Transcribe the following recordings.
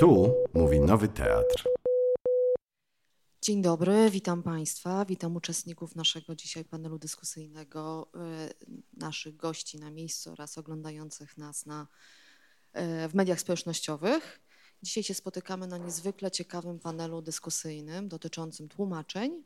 Tu mówi Nowy Teatr. Dzień dobry, witam Państwa, witam uczestników naszego dzisiaj panelu dyskusyjnego, y, naszych gości na miejscu oraz oglądających nas na, y, w mediach społecznościowych. Dzisiaj się spotykamy na niezwykle ciekawym panelu dyskusyjnym dotyczącym tłumaczeń,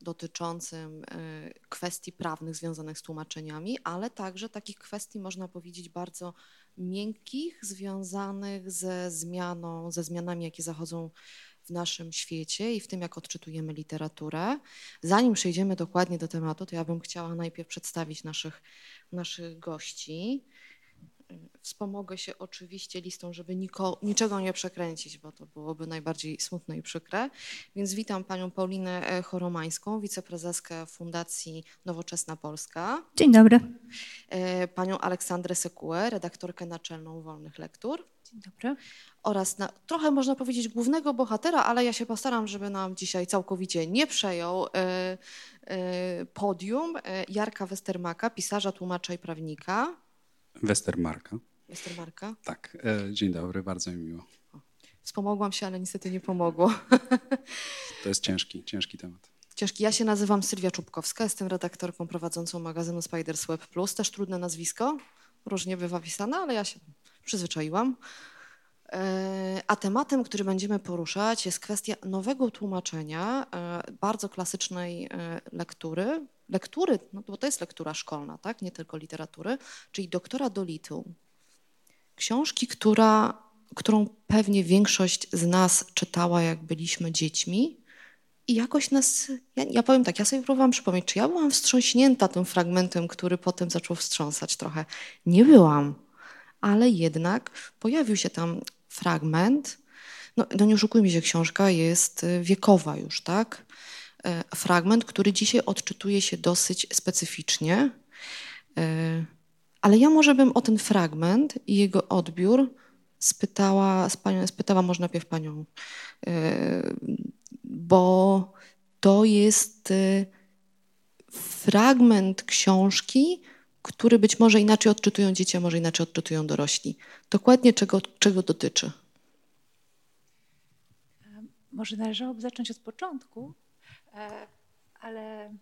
dotyczącym y, kwestii prawnych związanych z tłumaczeniami, ale także takich kwestii, można powiedzieć, bardzo miękkich, związanych ze zmianą, ze zmianami, jakie zachodzą w naszym świecie i w tym, jak odczytujemy literaturę. Zanim przejdziemy dokładnie do tematu, to ja bym chciała najpierw przedstawić naszych, naszych gości. Wspomogę się oczywiście listą, żeby niko, niczego nie przekręcić, bo to byłoby najbardziej smutne i przykre. Więc witam panią Paulinę e, Choromańską, wiceprezeskę Fundacji Nowoczesna Polska. Dzień dobry. E, panią Aleksandrę Sekułę, redaktorkę naczelną Wolnych Lektur. Dzień dobry. Oraz na, trochę można powiedzieć głównego bohatera, ale ja się postaram, żeby nam dzisiaj całkowicie nie przejął e, podium Jarka Westermaka, pisarza, tłumacza i prawnika. Westermarka. Westermarka? Tak, e, dzień dobry, bardzo mi miło. Wspomogłam się, ale niestety nie pomogło. To jest ciężki, ciężki temat. Ciężki. Ja się nazywam Sylwia Czubkowska, jestem redaktorką prowadzącą magazynu Spiders Web Plus. Też trudne nazwisko, różnie bywa pisane, ale ja się przyzwyczaiłam. E, a tematem, który będziemy poruszać, jest kwestia nowego tłumaczenia e, bardzo klasycznej lektury, lektury, no bo to jest lektura szkolna, tak? nie tylko literatury, czyli doktora Dolitu. Książki, która, którą pewnie większość z nas czytała, jak byliśmy dziećmi. I jakoś nas, ja, ja powiem tak, ja sobie próbowałam przypomnieć, czy ja byłam wstrząśnięta tym fragmentem, który potem zaczął wstrząsać trochę. Nie byłam, ale jednak pojawił się tam fragment. No, no nie oszukujmy się, książka jest wiekowa już, tak? E, fragment, który dzisiaj odczytuje się dosyć specyficznie. E, ale ja może bym o ten fragment i jego odbiór spytała, spytała może najpierw panią, e, bo to jest fragment książki, który być może inaczej odczytują dzieci, a może inaczej odczytują dorośli. Dokładnie czego, czego dotyczy? Może należałoby zacząć od początku, ale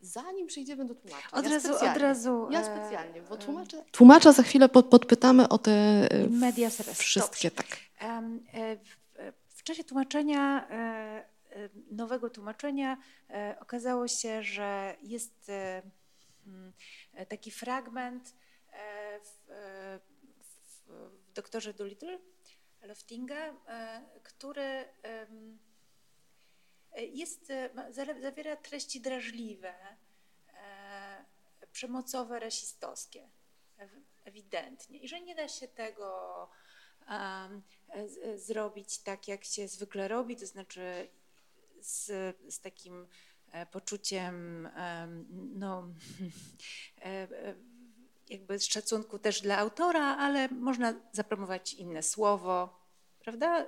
zanim przejdziemy do tłumacza. Od, ja razu, od razu. Ja e, specjalnie, bo tłumacza, tłumacza za chwilę pod, podpytamy o te media wszystkie. Tak. E, w czasie tłumaczenia, nowego tłumaczenia, okazało się, że jest mm, taki fragment w, w, w doktorze Doolittle Loftinga, który jest, e, zawiera treści drażliwe, e, przemocowe, rasistowskie, ewidentnie. I że nie da się tego zrobić tak, jak się zwykle robi, to znaczy z, z takim e, poczuciem no, jakby z szacunku też dla autora, ale można zapromować inne słowo, prawda?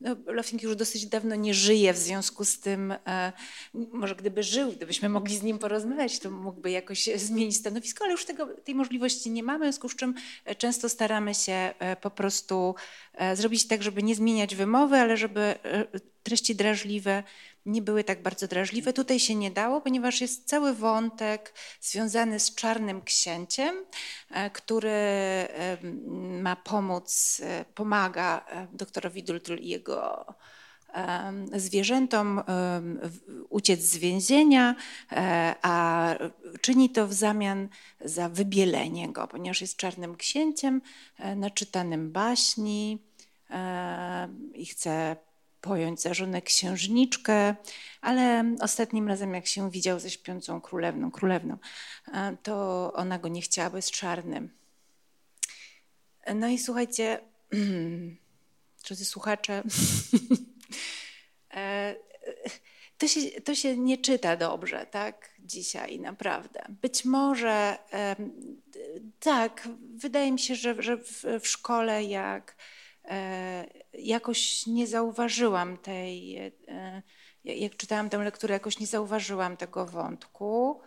No, Lofing już dosyć dawno nie żyje, w związku z tym, e, może gdyby żył, gdybyśmy mogli z nim porozmawiać, to mógłby jakoś zmienić stanowisko, ale już tego, tej możliwości nie mamy, w związku z czym e, często staramy się e, po prostu e, zrobić tak, żeby nie zmieniać wymowy, ale żeby e, treści drażliwe nie były tak bardzo drażliwe. Tutaj się nie dało, ponieważ jest cały wątek związany z czarnym księciem, e, który ma pomóc, e, pomaga e, doktorowi Dultl i jego zwierzętom uciec z więzienia, a czyni to w zamian za wybielenie go, ponieważ jest czarnym księciem, naczytanym baśni i chce pojąć za żonę księżniczkę, ale ostatnim razem, jak się widział ze śpiącą królewną, królewną, to ona go nie chciała, jest czarnym. No i słuchajcie, drodzy słuchacze, e, to się, to się nie czyta dobrze, tak, dzisiaj naprawdę. Być może, tak, wydaje mi się, że, że w, w szkole jak E, jakoś nie zauważyłam tej, e, jak czytałam tę lekturę, jakoś nie zauważyłam tego wątku,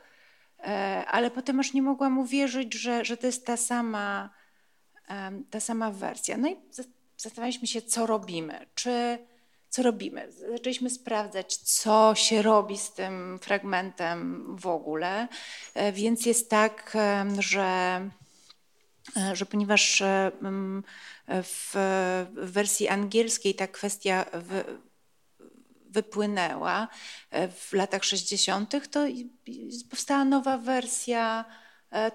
e, ale potem aż nie mogłam uwierzyć, że, że to jest ta sama, ta sama wersja. No i zastanawialiśmy się, co robimy. Czy co robimy? Zaczęliśmy sprawdzać, co się robi z tym fragmentem w ogóle. E, więc jest tak, że, e, że ponieważ w wersji angielskiej ta kwestia wypłynęła w latach 60., to powstała nowa wersja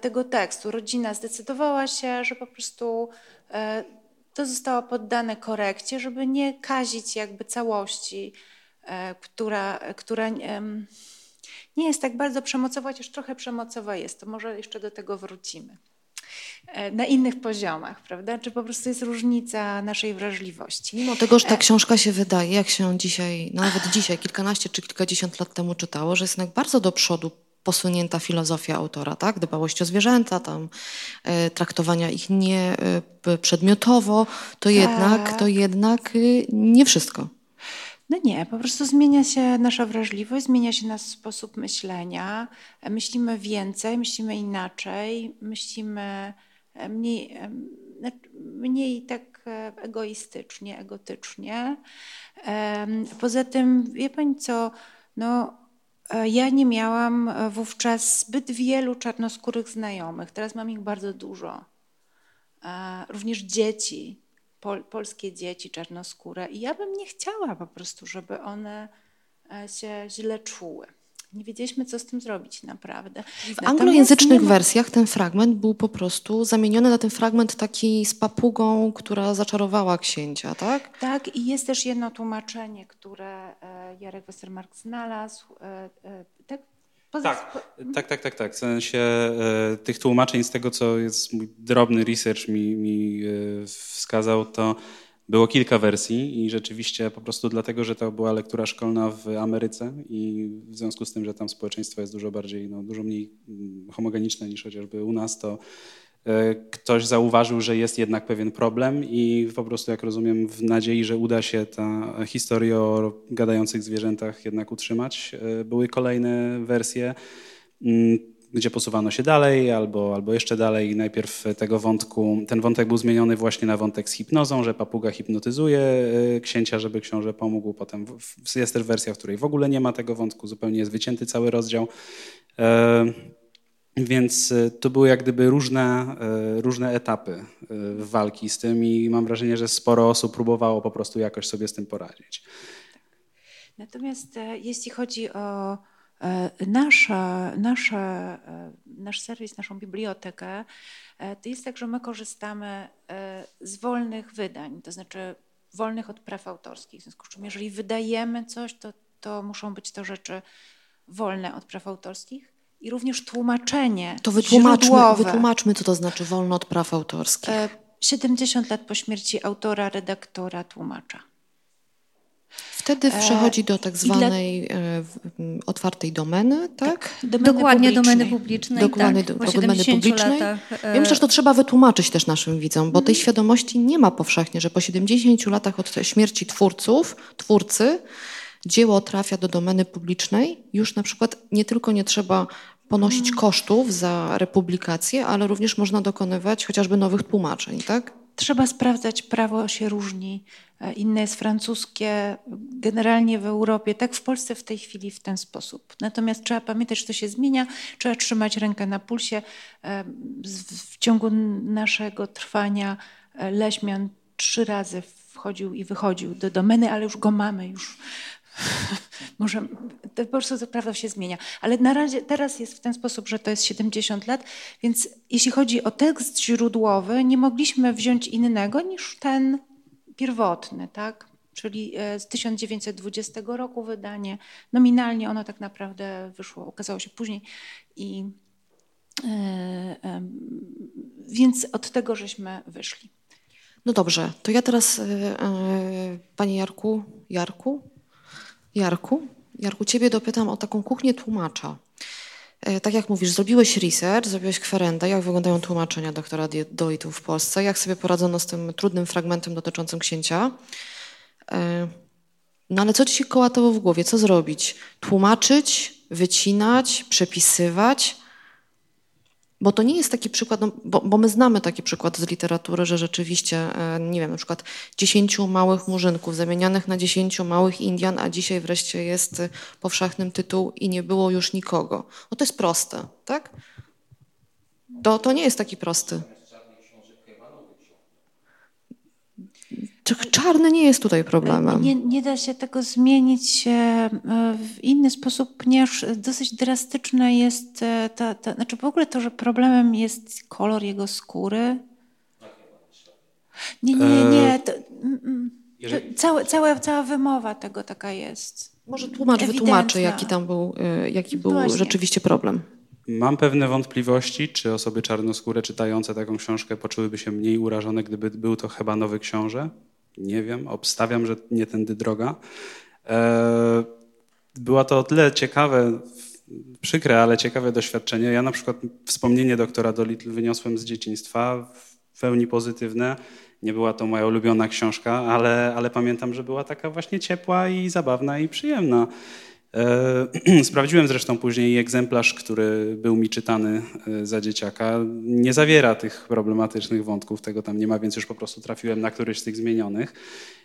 tego tekstu. Rodzina zdecydowała się, że po prostu to zostało poddane korekcie, żeby nie kazić jakby całości, e, która, która nie jest tak bardzo przemocowa, chociaż trochę przemocowa jest. To może jeszcze do tego wrócimy. E, na innych poziomach, prawda? Czy po prostu jest różnica naszej wrażliwości? Mimo tego, że ta e, książka się wydaje, jak się dzisiaj, no nawet dzisiaj, kilkanaście czy kilkadziesiąt lat temu czytało, że jest jednak bardzo do przodu posunięta filozofia autora, tak? Dbałość o zwierzęta, tam e, traktowania ich nie przedmiotowo, to tak. jednak, to jednak e, nie wszystko. No nie, po prostu zmienia się nasza wrażliwość, zmienia się nasz sposób myślenia. Myślimy więcej, myślimy inaczej, myślimy e, mniej, e, mniej tak e, egoistycznie, egotycznie. Poza tym, wie pani co, no ja nie miałam wówczas zbyt wielu czarnoskórych znajomych. Teraz mam ich bardzo dużo. Również dzieci, pol, polskie dzieci czarnoskóre. I ja bym nie chciała po prostu, żeby one się źle czuły nie wiedzieliśmy, co z tym zrobić naprawdę. W anglojęzycznych ma... wersjach ten fragment był po prostu zamieniony na ten fragment taki z papugą, która zaczarowała księcia, tak? Tak, i jest też jedno tłumaczenie, które e, Jarek Westermark znalazł. E, e, tak, tak, tak, tak, tak, tak. W sensie e, tych tłumaczeń z tego, co jest mój drobny research mi, mi e, wskazał, to było kilka wersji i rzeczywiście po prostu dlatego, że to była lektura szkolna w Ameryce i w związku z tym, że tam społeczeństwo jest dużo bardziej, no, dużo mniej mm, homogeniczne niż chociażby u nas, to ktoś zauważył, że jest jednak pewien problem i po prostu, jak rozumiem, w nadziei, że uda się ta historia o gadających zwierzętach jednak utrzymać, e, były kolejne wersje mm, gdzie posuwano się dalej albo, albo jeszcze dalej. Najpierw tego wątku, ten wątek był zmieniony właśnie na wątek z hipnozą, że papuga hipnotyzuje e, księcia, żeby książę pomógł. Potem jest też wersja, w której w ogóle nie ma tego wątku, zupełnie jest wycięty cały rozdział. E, więc e, to były jak gdyby różne, różne etapy walki z tym i mam wrażenie, że sporo osób próbowało po prostu jakoś sobie z tym poradzić. Natomiast jeśli chodzi o E, nasza, nasza, e, nasz serwis, naszą bibliotekę, e, to jest tak, że my korzystamy z wolnych wydań, to znaczy wolnych od praw autorskich. W związku z czym, jeżeli wydajemy coś, to, to muszą być to rzeczy wolne od praw autorskich i również tłumaczenie. To wytłumaczmy, wytłumaczmy, co to znaczy wolno od praw autorskich. 70 lat po śmierci autora, redaktora, tłumacza. Wtedy e, przechodzi do tak zwanej dla... E, otwartej domeny, tak? tak domeny Dokładnie publicznej. domeny publicznej. Dokładnie tak, do, domeny publicznej. Latach. E, Wiem, że to trzeba wytłumaczyć też naszym widzom, bo tej mhm. świadomości nie ma powszechnie, że po 70 latach od śmierci twórców, twórcy, dzieło trafia do domeny publicznej. Już na przykład nie tylko nie trzeba ponosić mhm. kosztów za republikację, ale również można dokonywać chociażby nowych tłumaczeń, tak? Trzeba sprawdzać, prawo się różni. E, inne jest francuskie, generalnie w Europie, tak w Polsce w tej chwili w ten sposób. Natomiast trzeba pamiętać, że to się zmienia, trzeba trzymać rękę na pulsie. E, w ciągu naszego trwania e, Leśmian trzy razy wchodził i wychodził do domeny, ale już go mamy, już może to po prostu to prawda się zmienia. Ale na razie teraz jest w ten sposób, że to jest 70 lat, więc jeśli chodzi o tekst źródłowy, nie mogliśmy wziąć innego niż ten pierwotny, tak? Czyli e, z 1920 roku wydanie. Nominalnie ono tak naprawdę wyszło, okazało się później i yy, więc od tego żeśmy wyszli. No dobrze, to ja teraz, yy, Panie Jarku, Jarku, Jarku, Jarku, Ciebie dopytam o taką kuchnię tłumacza. E, tak jak mówisz, zrobiłeś research, zrobiłeś kwerendę, jak wyglądają tłumaczenia doktora Doitu w Polsce, jak sobie poradzono z tym trudnym fragmentem dotyczącym księcia. E, no ale co ci się kołatało w głowie? Co zrobić? Tłumaczyć, wycinać, przepisywać? Bo to nie jest taki przykład, no, bo, bo, my znamy taki przykład z literatury, że rzeczywiście, e, nie wiem, na przykład dziesięciu małych murzynków zamienianych na dziesięciu małych Indian, a dzisiaj wreszcie jest powszechnym tytuł i nie było już nikogo. No to jest proste, tak? To, to nie jest taki prosty. Czarny nie jest tutaj problemem. Nie, nie da się tego zmienić e, w inny sposób, ponieważ dosyć drastyczne jest, e, ta, ta, znaczy w ogóle to, że problemem jest kolor jego skóry. Nie, nie, nie. E, to, mm, mm. to cała, cała, cała wymowa tego taka jest. Może tłumacz wytłumaczy, jaki tam był, jaki był rzeczywiście problem. Mam pewne wątpliwości, czy osoby czarnoskóre czytające taką książkę poczułyby się mniej urażone, gdyby był to chyba nowy książę. Nie wiem, obstawiam, że nie tędy droga. E, była to o tyle ciekawe, przykre, ale ciekawe doświadczenie. Ja na przykład wspomnienie doktora Dolittle wyniosłem z dzieciństwa, w pełni pozytywne. Nie była to moja ulubiona książka, ale, ale pamiętam, że była taka właśnie ciepła i zabawna i przyjemna. E, sprawdziłem zresztą później egzemplarz, który był mi czytany e, za dzieciaka. Nie zawiera tych problematycznych wątków, tego tam nie ma, więc już po prostu trafiłem na któryś z tych zmienionych.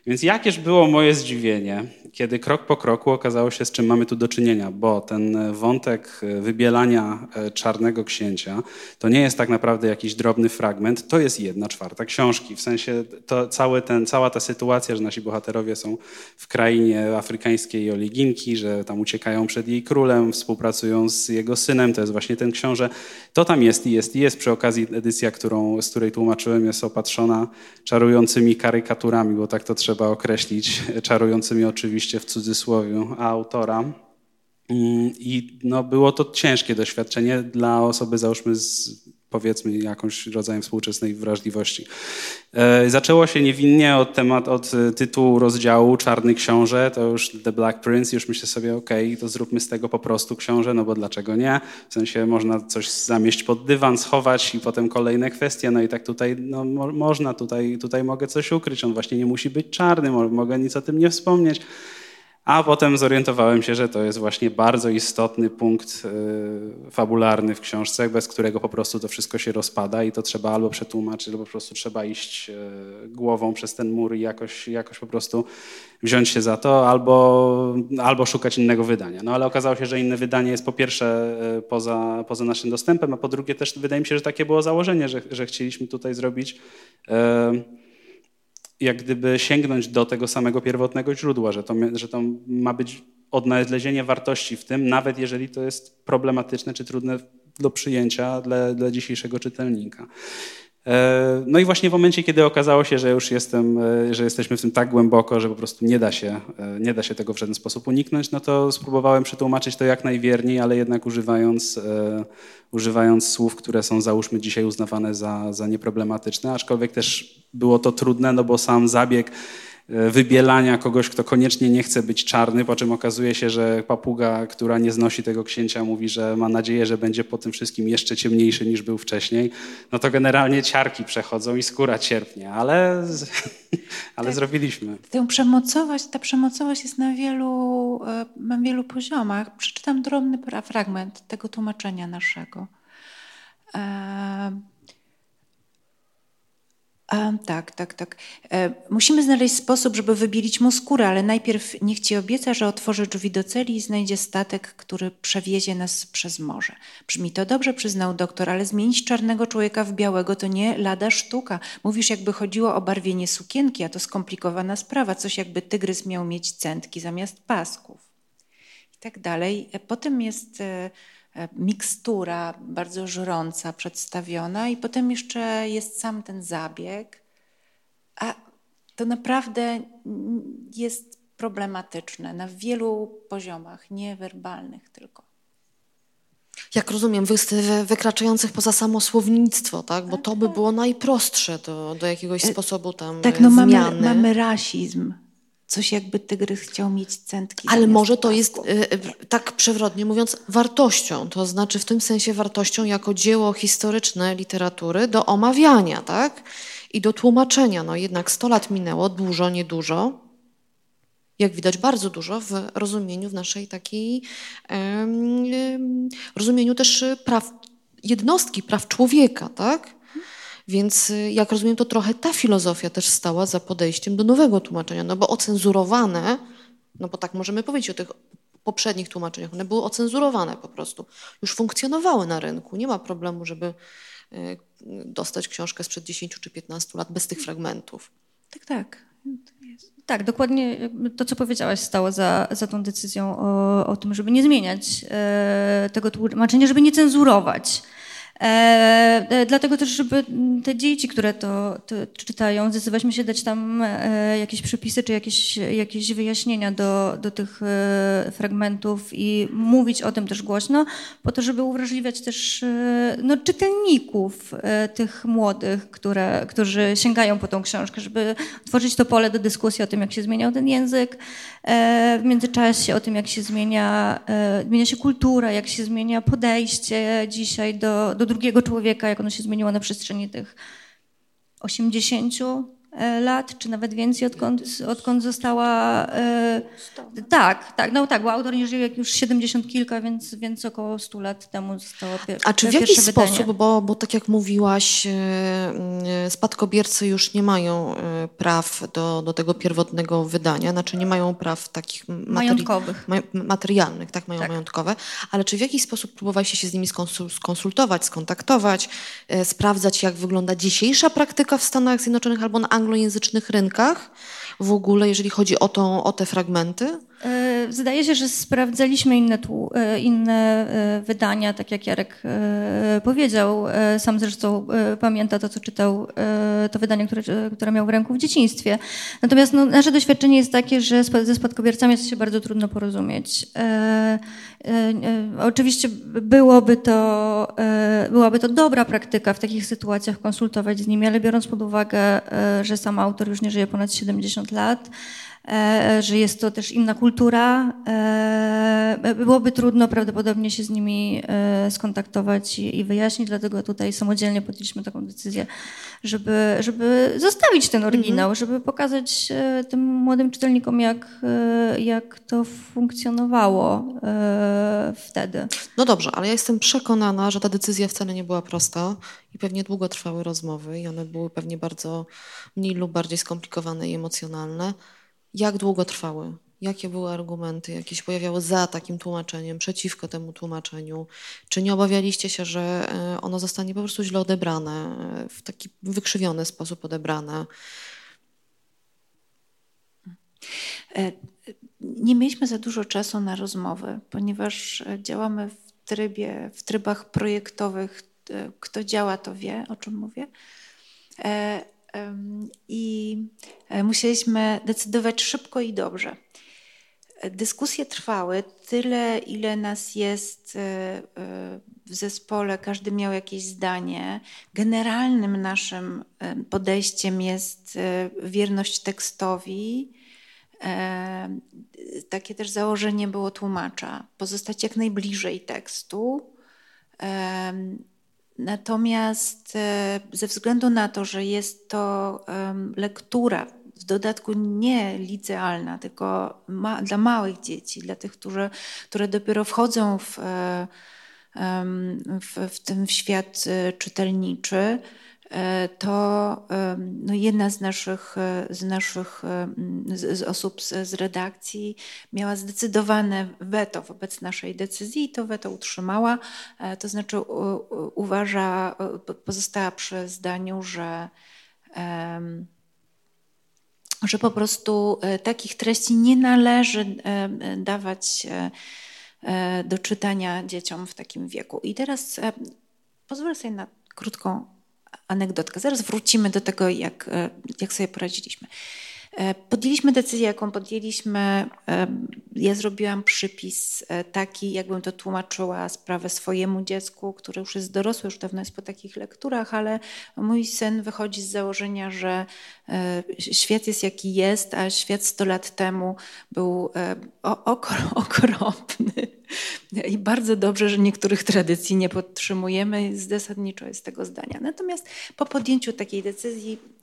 Więc jakież było moje zdziwienie, kiedy krok po kroku okazało się, z czym mamy tu do czynienia, bo ten wątek wybielania e, czarnego księcia to nie jest tak naprawdę jakiś drobny fragment, to jest jedna czwarta książki. W sensie to cały ten, cała ta sytuacja, że nasi bohaterowie są w krainie afrykańskiej oliginki, że tam uciekają przed jej królem, współpracują z jego synem, to jest właśnie ten książę. To tam jest i jest i jest. Przy okazji edycja, którą, z której tłumaczyłem, jest opatrzona czarującymi karykaturami, bo tak to trzeba trzeba określić, czarującymi oczywiście w cudzysłowie autora. Mm, I no, było to ciężkie doświadczenie dla osoby, załóżmy, z powiedzmy jakąś rodzajem współczesnej wrażliwości. E, zaczęło się niewinnie od temat, od tytułu rozdziału Czarny Książę, to już The Black Prince, już myślę sobie, okej, okay, to zróbmy z tego po prostu książę, no bo dlaczego nie? W sensie można coś zamieść pod dywan, schować i potem kolejne kwestie, no i tak tutaj, no mo można, tutaj, tutaj mogę coś ukryć, on właśnie nie musi być czarny, mogę nic o tym nie wspomnieć. A potem zorientowałem się, że to jest właśnie bardzo istotny punkt y, fabularny w książce, bez którego po prostu to wszystko się rozpada i to trzeba albo przetłumaczyć, albo po prostu trzeba iść y, głową przez ten mur i jakoś, jakoś po prostu wziąć się za to, albo, albo szukać innego wydania. No ale okazało się, że inne wydanie jest po pierwsze y, poza, poza naszym dostępem, a po drugie też wydaje mi się, że takie było założenie, że, że chcieliśmy tutaj zrobić jak gdyby sięgnąć do tego samego pierwotnego źródła, że to, że to ma być odnalezienie wartości w tym, nawet jeżeli to jest problematyczne czy trudne do przyjęcia dla, dla dzisiejszego czytelnika. E, no i właśnie w momencie, kiedy okazało się, że już jestem, e, że jesteśmy w tym tak głęboko, że po prostu nie da się, e, nie da się tego w żaden sposób uniknąć, no to spróbowałem przetłumaczyć to jak najwierniej, ale jednak używając, używając słów, które są załóżmy dzisiaj uznawane za, za nieproblematyczne, aczkolwiek też było to trudne, no bo sam zabieg wybielania kogoś, kto koniecznie nie chce być czarny, po czym okazuje się, że papuga, która nie znosi tego księcia, mówi, że ma nadzieję, że będzie po tym wszystkim jeszcze ciemniejszy niż był wcześniej, no to generalnie ciarki przechodzą i skóra cierpnie, ale, ale tak. zrobiliśmy. Tę przemocowość, ta przemocowość jest na wielu, e, na wielu poziomach. Przeczytam drobny fragment tego tłumaczenia naszego. E, a, tak, tak, tak. E, musimy znaleźć sposób, żeby wybielić mu skórę, ale najpierw niech ci obieca, że otworzy drzwi do celi i znajdzie statek, który przewiezie nas przez morze. Brzmi to dobrze, przyznał doktor, ale zmienić czarnego człowieka w białego to nie lada sztuka. Mówisz, jakby chodziło o barwienie sukienki, a to skomplikowana sprawa. Coś jakby tygrys miał mieć centki zamiast pasków. I tak dalej. E, potem jest... E, mikstura bardzo żrąca przedstawiona i potem jeszcze jest sam ten zabieg. A to naprawdę jest problematyczne na wielu poziomach, niewerbalnych tylko. Jak rozumiem, wykraczających poza samo słownictwo, tak? Bo to by było najprostsze do, do jakiegoś e, sposobu tam Tak, no zmiany. mamy, mamy rasizm, Coś jakby tygrys chciał mieć centki. Ale może to jest, y, tak przewrotnie mówiąc, wartością. To znaczy w tym sensie wartością jako dzieło historyczne literatury do omawiania, tak? I do tłumaczenia. No jednak 100 lat minęło, dużo, niedużo. Jak widać, bardzo dużo w rozumieniu w naszej takiej, rozumieniu też praw jednostki, praw człowieka, tak? Więc y, jak rozumiem, to trochę ta filozofia też stała za podejściem do nowego tłumaczenia, no bo ocenzurowane, no bo tak możemy powiedzieć o tych poprzednich tłumaczeniach, one były ocenzurowane po prostu, już funkcjonowały na rynku, nie ma problemu, żeby y, dostać książkę sprzed 10 czy 15 lat bez tych fragmentów. Tak, tak. Tak, dokładnie to, co powiedziałaś, stało za, za tą decyzją o, o tym, żeby nie zmieniać e, tego tłumaczenia, żeby nie cenzurować. E, e, dlatego też, żeby te dzieci, które to, to, czytają, zdecydowaliśmy się dać tam e, jakieś przepisy czy jakieś, jakieś wyjaśnienia do, do tych fragmentów i mówić o tym też głośno, po to, żeby uwrażliwiać też no, czytelników tych młodych, które, którzy sięgają po tą książkę, żeby tworzyć to pole do dyskusji o tym, jak się zmieniał ten język w międzyczasie, o tym, jak się zmienia, zmienia się kultura, jak się zmienia podejście dzisiaj do, do drugiego człowieka, jak ono się zmieniło na przestrzeni tych 80 E, lat, czy nawet więcej, odkąd, odkąd została... E, tak, tak, no tak, bo autor nie żyje już 70 kilka, więc, więc około 100 lat temu zostało pierwsze A czy w jakiś sposób, bo, bo tak jak mówiłaś, e, e, spadkobiercy już nie mają e, praw do, do tego pierwotnego wydania, znaczy nie mają praw takich materi majątkowych. Ma materialnych, tak, mają tak. majątkowe, ale czy w jakiś sposób próbowaliście się z nimi skonsultować, skontaktować, sprawdzać, jak wygląda dzisiejsza praktyka w Stanach Zjednoczonych albo na anglojęzycznych rynkach w ogóle, jeżeli chodzi o, o te fragmenty? E, zdaje się, że sprawdzaliśmy inne, e, inne e, wydania, tak jak Jarek powiedział. Sam zresztą pamięta to, co czytał, to wydanie, które, które miał w ręku w dzieciństwie. Natomiast no, nasze doświadczenie jest takie, że ze spadkobiercami jest się bardzo trudno porozumieć. Oczywiście byłoby to, byłaby to dobra praktyka w takich sytuacjach konsultować z nimi, ale biorąc pod uwagę, że sam autor już nie żyje ponad 70 lat, że jest to też inna kultura. E, byłoby trudno prawdopodobnie się z nimi e, skontaktować i wyjaśnić, dlatego tutaj samodzielnie podjęliśmy taką decyzję, żeby, żeby zostawić ten oryginał, mhm. żeby pokazać tym młodym czytelnikom, jak, jak to funkcjonowało wtedy. No dobrze, ale ja jestem przekonana, że ta decyzja wcale nie była prosta i pewnie długo trwały rozmowy i one były pewnie bardzo mniej lub bardziej skomplikowane i emocjonalne. Jak długo trwały? Jakie były argumenty, jakie się pojawiały za takim tłumaczeniem, przeciwko temu tłumaczeniu? Czy nie obawialiście się, że e, ono zostanie po prostu źle odebrane, e, w taki wykrzywiony sposób odebrane? E, nie mieliśmy za dużo czasu na rozmowy, ponieważ działamy w trybie, w trybach projektowych. Kto działa, to wie, o czym mówię. I e, musieliśmy decydować szybko i dobrze. Dyskusje trwały tyle, ile nas jest e, e, w zespole, każdy miał jakieś zdanie. Generalnym naszym podejściem jest wierność tekstowi. Takie też założenie było tłumacza, pozostać jak najbliżej tekstu Natomiast e, ze względu na to, że jest to lektura, w dodatku nie licealna, tylko ma, dla małych dzieci, dla tych, którzy, które dopiero wchodzą w, e, w, w ten świat e, czytelniczy, to no jedna z naszych, e, z, naszych z, z osób z, z, redakcji miała zdecydowane weto wobec naszej decyzji i to weto utrzymała. E, to znaczy uważa, pozostała przy zdaniu, że że po prostu takich treści nie należy dawać do czytania dzieciom w takim wieku. I teraz pozwolę sobie na krótką anegdotkę. Zaraz wrócimy do tego, jak, e, jak sobie poradziliśmy. E, podjęliśmy decyzję, jaką podjęliśmy. E, ja zrobiłam przypis taki, jakbym to tłumaczyła sprawę swojemu dziecku, które już jest dorosłe, już dawno jest po takich lekturach, ale mój syn wychodzi z założenia, że świat jest jaki jest, a świat 100 lat temu był okropny. I bardzo dobrze, że niektórych tradycji nie podtrzymujemy. Zasadniczo jest tego zdania. Natomiast po podjęciu takiej decyzji, e,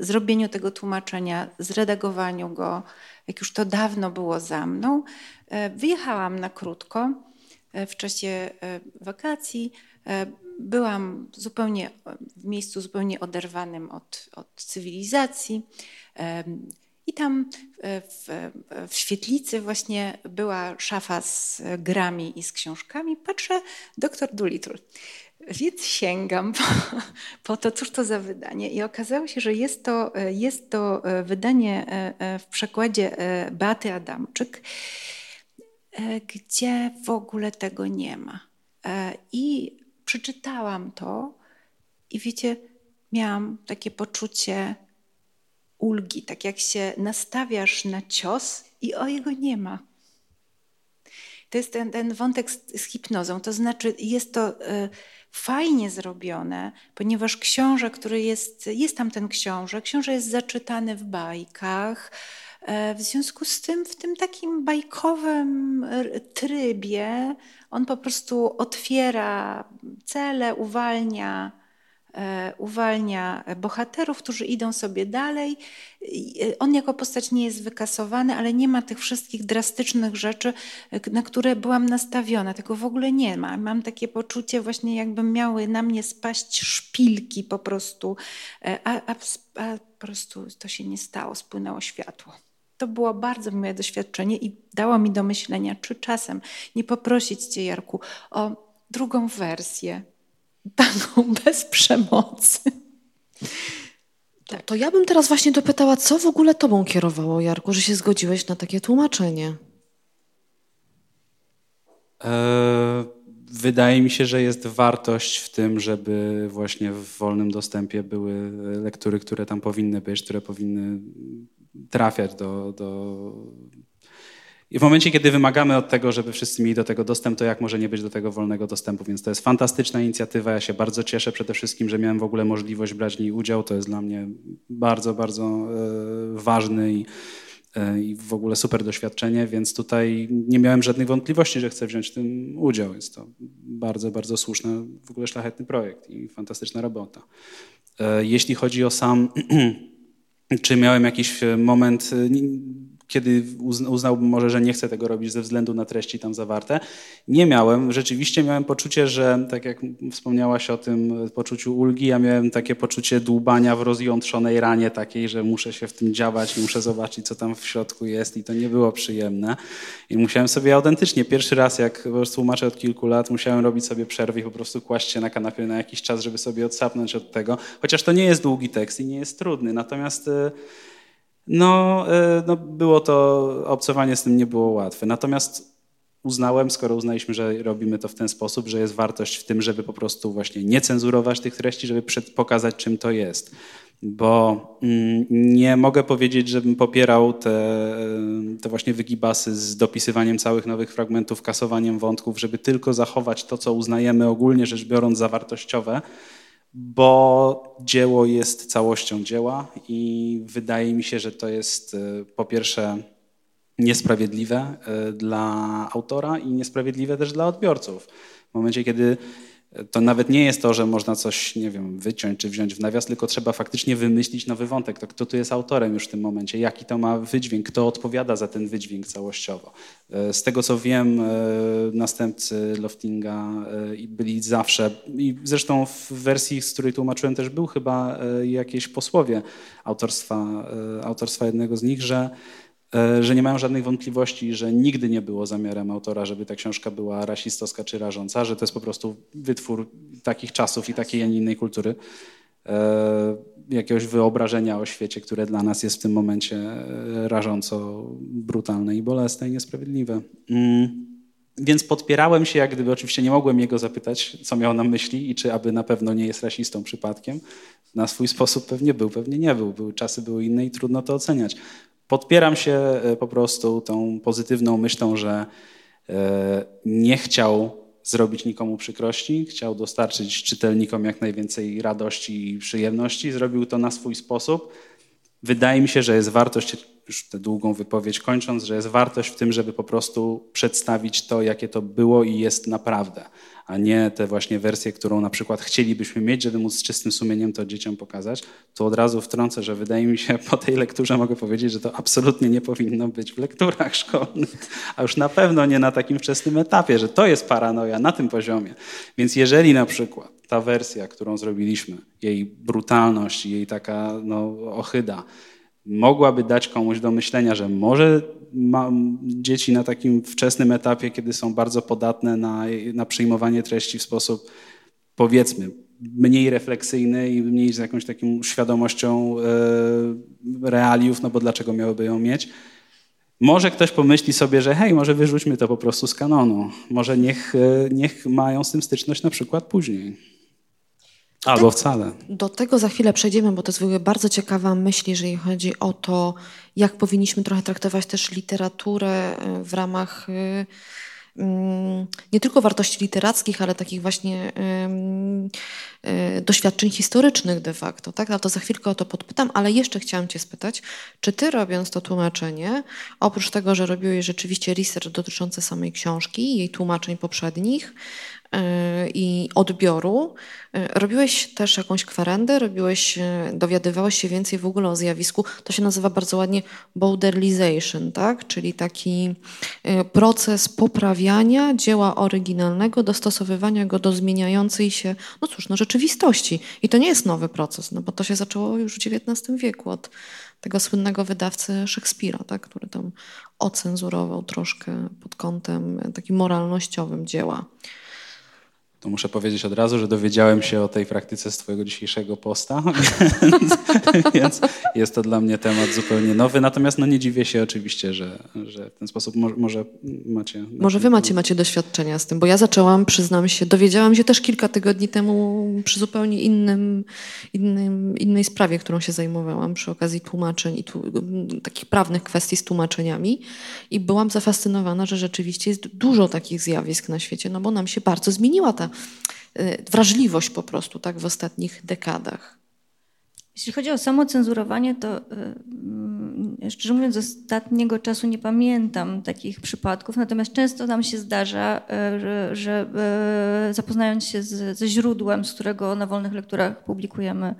zrobieniu tego tłumaczenia, zredagowaniu go, jak już to dawno było za mną, e, wyjechałam na krótko e, w czasie wakacji. byłam zupełnie w miejscu zupełnie oderwanym od, od cywilizacji. I tam w, w, świetlicy właśnie była szafa z grami i z książkami. Patrzę, doktor Doolittle. Więc sięgam po, po, to, cóż to za wydanie. I okazało się, że jest to, jest to wydanie w przekładzie Beaty Adamczyk, gdzie w ogóle tego nie ma. I przeczytałam to i wiecie, miałam takie poczucie ulgi, tak jak się nastawiasz na cios i o jego nie ma. To jest ten, ten wątek z, z hipnozą, to znaczy jest to fajnie zrobione, ponieważ książę, który jest, jest tam ten książę, książę jest zaczytany w bajkach, e, w związku z tym, w tym takim bajkowym trybie, on po prostu otwiera cele, uwalnia uwalnia bohaterów, którzy idą sobie dalej. E, on jako postać nie jest wykasowany, ale nie ma tych wszystkich drastycznych rzeczy, e, na które byłam nastawiona. Tego w ogóle nie ma. Mam takie poczucie właśnie jakby miały na mnie spaść szpilki po prostu, a, a, a po prostu to się nie stało, spłynęło światło. To było bardzo moje doświadczenie i dało mi do myślenia, czy czasem nie poprosić Cię, Jarku, o drugą wersję taką bez przemocy. To, to ja bym teraz właśnie dopytała, co w ogóle tobą kierowało, Jarku, że się zgodziłeś na takie tłumaczenie? E, wydaje mi się, że jest wartość w tym, żeby właśnie w wolnym dostępie były lektury, które tam powinny być, które powinny trafiać do, do i w momencie, kiedy wymagamy od tego, żeby wszyscy mieli do tego dostęp, to jak może nie być do tego wolnego dostępu? Więc to jest fantastyczna inicjatywa. Ja się bardzo cieszę przede wszystkim, że miałem w ogóle możliwość brać w niej udział. To jest dla mnie bardzo, bardzo e, ważny i, e, i w ogóle super doświadczenie, więc tutaj nie miałem żadnych wątpliwości, że chcę wziąć w tym udział. Jest to bardzo, bardzo słuszny, w ogóle szlachetny projekt i fantastyczna robota. E, jeśli chodzi o sam, czy miałem jakiś moment kiedy uznałbym może, że nie chcę tego robić ze względu na treści tam zawarte. Nie miałem. Rzeczywiście miałem poczucie, że tak jak wspomniałaś o tym poczuciu ulgi, ja miałem takie poczucie dłubania w rozjątrzonej ranie takiej, że muszę się w tym działać, muszę zobaczyć, co tam w środku jest i to nie było przyjemne. I musiałem sobie autentycznie, pierwszy raz, jak po prostu tłumaczę od kilku lat, musiałem robić sobie przerwy i po prostu kłaść się na kanapie na jakiś czas, żeby sobie odsapnąć od tego. Chociaż to nie jest długi tekst i nie jest trudny. Natomiast e, no, e, no było to, obcowanie z tym nie było łatwe. Natomiast uznałem, skoro uznaliśmy, że robimy to w ten sposób, że jest wartość w tym, żeby po prostu właśnie nie cenzurować tych treści, żeby pokazać, czym to jest. Bo mm, nie mogę powiedzieć, żebym popierał te, e, te właśnie wygibasy z dopisywaniem całych nowych fragmentów, kasowaniem wątków, żeby tylko zachować to, co uznajemy ogólnie rzecz biorąc za wartościowe, bo dzieło jest całością dzieła i wydaje mi się, że to jest e, po pierwsze niesprawiedliwe e, dla autora i niesprawiedliwe też dla odbiorców. W momencie, kiedy to nawet nie jest to, że można coś, nie wiem, wyciąć czy wziąć w nawias, tylko trzeba faktycznie wymyślić nowy wątek. To kto tu jest autorem już w tym momencie, jaki to ma wydźwięk, kto odpowiada za ten wydźwięk całościowo. E, z tego co wiem, e, następcy Loftinga e, byli zawsze, i zresztą w wersji, z której tłumaczyłem też był chyba jakieś posłowie autorstwa, autorstwa jednego z nich, że że nie mają żadnych wątpliwości, że nigdy nie było zamiarem autora, żeby ta książka była rasistowska czy rażąca, że to jest po prostu wytwór takich czasów i takiej, a nie innej kultury, e, jakiegoś wyobrażenia o świecie, które dla nas jest w tym momencie e, rażąco brutalne i bolesne i niesprawiedliwe. Mm. Więc podpierałem się, jak gdyby oczywiście nie mogłem jego zapytać, co miał na myśli i czy aby na pewno nie jest rasistą przypadkiem. Na swój sposób pewnie był, pewnie nie był. Były, czasy były inne i trudno to oceniać. Podpieram się e, po prostu tą pozytywną myślą, że e, nie chciał zrobić nikomu przykrości, chciał dostarczyć czytelnikom jak najwięcej radości i przyjemności, zrobił to na swój sposób. Wydaje mi się, że jest wartość, już tę długą wypowiedź kończąc, że jest wartość w tym, żeby po prostu przedstawić to, jakie to było i jest naprawdę a nie te właśnie wersje, którą na przykład chcielibyśmy mieć, żeby móc z czystym sumieniem to dzieciom pokazać, to od razu wtrącę, że wydaje mi się, po tej lekturze mogę powiedzieć, że to absolutnie nie powinno być w lekturach szkolnych, a już na pewno nie na takim wczesnym etapie, że to jest paranoja na tym poziomie. Więc jeżeli na przykład ta wersja, którą zrobiliśmy, jej brutalność, jej taka no, ochyda, mogłaby dać komuś do myślenia, że może dzieci na takim wczesnym etapie, kiedy są bardzo podatne na, na przyjmowanie treści w sposób, powiedzmy, mniej refleksyjny i mniej z jakąś taką świadomością e, realiów, no bo dlaczego miałyby ją mieć? Może ktoś pomyśli sobie, że hej, może wyrzućmy to po prostu z kanonu. Może niech, e, niech mają z tym styczność na przykład później. Albo wcale. Do tego za chwilę przejdziemy, bo to jest w ogóle bardzo ciekawa myśl, jeżeli chodzi o to, jak powinniśmy trochę traktować też literaturę e, w ramach e, mm, nie tylko wartości literackich, ale takich właśnie e, doświadczeń historycznych de facto. Tak? Ale to za chwilkę o to podpytam, ale jeszcze chciałam Cię spytać, czy Ty robiąc to tłumaczenie, oprócz tego, że robiłeś rzeczywiście research dotyczący samej książki, jej tłumaczeń poprzednich, i odbioru. Robiłeś też jakąś kwerendę, robiłeś, dowiadywałeś się więcej w ogóle o zjawisku, to się nazywa bardzo ładnie borderlization, tak? czyli taki e, proces poprawiania dzieła oryginalnego, dostosowywania go do zmieniającej się, no cóż, no rzeczywistości. I to nie jest nowy proces, no bo to się zaczęło już w XIX wieku od tego słynnego wydawcy Szekspira, tak? który tam ocenzurował troszkę pod kątem takim moralnościowym dzieła. To muszę powiedzieć od razu, że dowiedziałem się o tej praktyce z Twojego dzisiejszego posta, więc jest to dla mnie temat zupełnie nowy. Natomiast no, nie dziwię się oczywiście, że, że w ten sposób mo może macie. Może Wy macie, macie doświadczenia z tym, bo ja zaczęłam, przyznam się, dowiedziałam się też kilka tygodni temu przy zupełnie innym, innym, innej sprawie, którą się zajmowałam przy okazji tłumaczeń i tu, takich prawnych kwestii z tłumaczeniami i byłam zafascynowana, że rzeczywiście jest dużo takich zjawisk na świecie, no bo nam się bardzo zmieniła ta wrażliwość po prostu tak w ostatnich dekadach. Jeśli chodzi o samo cenzurowanie, to yy, szczerze mówiąc, ostatniego czasu nie pamiętam takich przypadków, natomiast często nam się zdarza, yy, że, że zapoznając się z, ze źródłem, z którego na wolnych lekturach publikujemy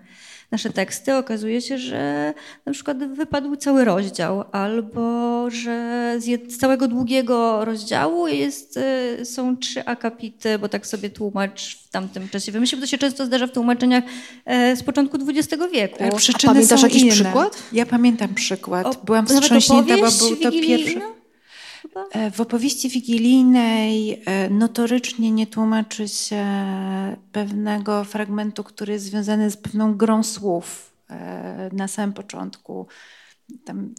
nasze teksty, okazuje się, że na przykład wypadł cały rozdział, albo że z całego długiego rozdziału jest, y, są trzy akapity, bo tak sobie tłumacz w tamtym czasie wymyślił. To się często zdarza w tłumaczeniach e, z początku XX wieku. Ale przyczyny A pamiętasz jakiś inne. przykład? Ja pamiętam przykład. O, Byłam wstrząśnięta, bo był to pierwszy... E, w opowieści wigilijnej e, notorycznie nie tłumaczy się pewnego fragmentu, który jest związany z pewną grą słów e, na samym początku. Tam,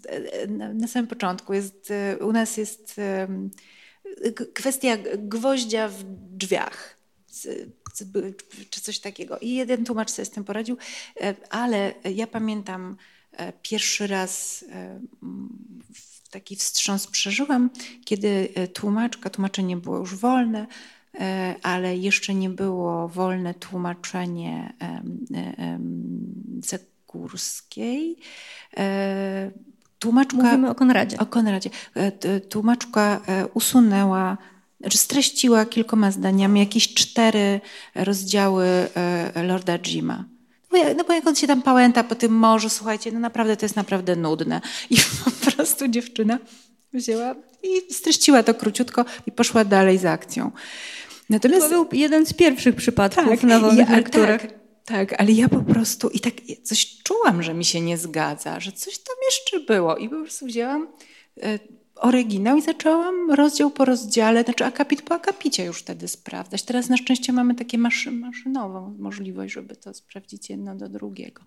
na samym początku jest, u nas jest kwestia gwoździa w drzwiach czy coś takiego. I jeden tłumacz sobie z tym poradził, ale ja pamiętam pierwszy raz taki wstrząs przeżyłam, kiedy e, tłumaczka, tłumaczenie było już wolne, e, ale jeszcze nie było wolne tłumaczenie Cekurskiej. E, tłumaczka, Mówimy o Konradzie. O Konradzie. Tłumaczka usunęła, znaczy streściła kilkoma zdaniami jakieś cztery rozdziały Lorda Jima no bo jak on się tam pałęta po tym morzu, słuchajcie, no naprawdę to jest naprawdę nudne. I po prostu dziewczyna wzięła i streściła to króciutko i poszła dalej z akcją. Natomiast... To był jeden z pierwszych przypadków tak, na wolnych ja, lekturach. Tak, tak, ale ja po prostu i tak coś czułam, że mi się nie zgadza, że coś tam jeszcze było i po prostu wzięłam e, oryginał i zaczęłam rozdział po rozdziale, znaczy akapit po akapicie już wtedy sprawdzać. Teraz na szczęście mamy takie maszy, maszynową możliwość, żeby to sprawdzić jedno do drugiego.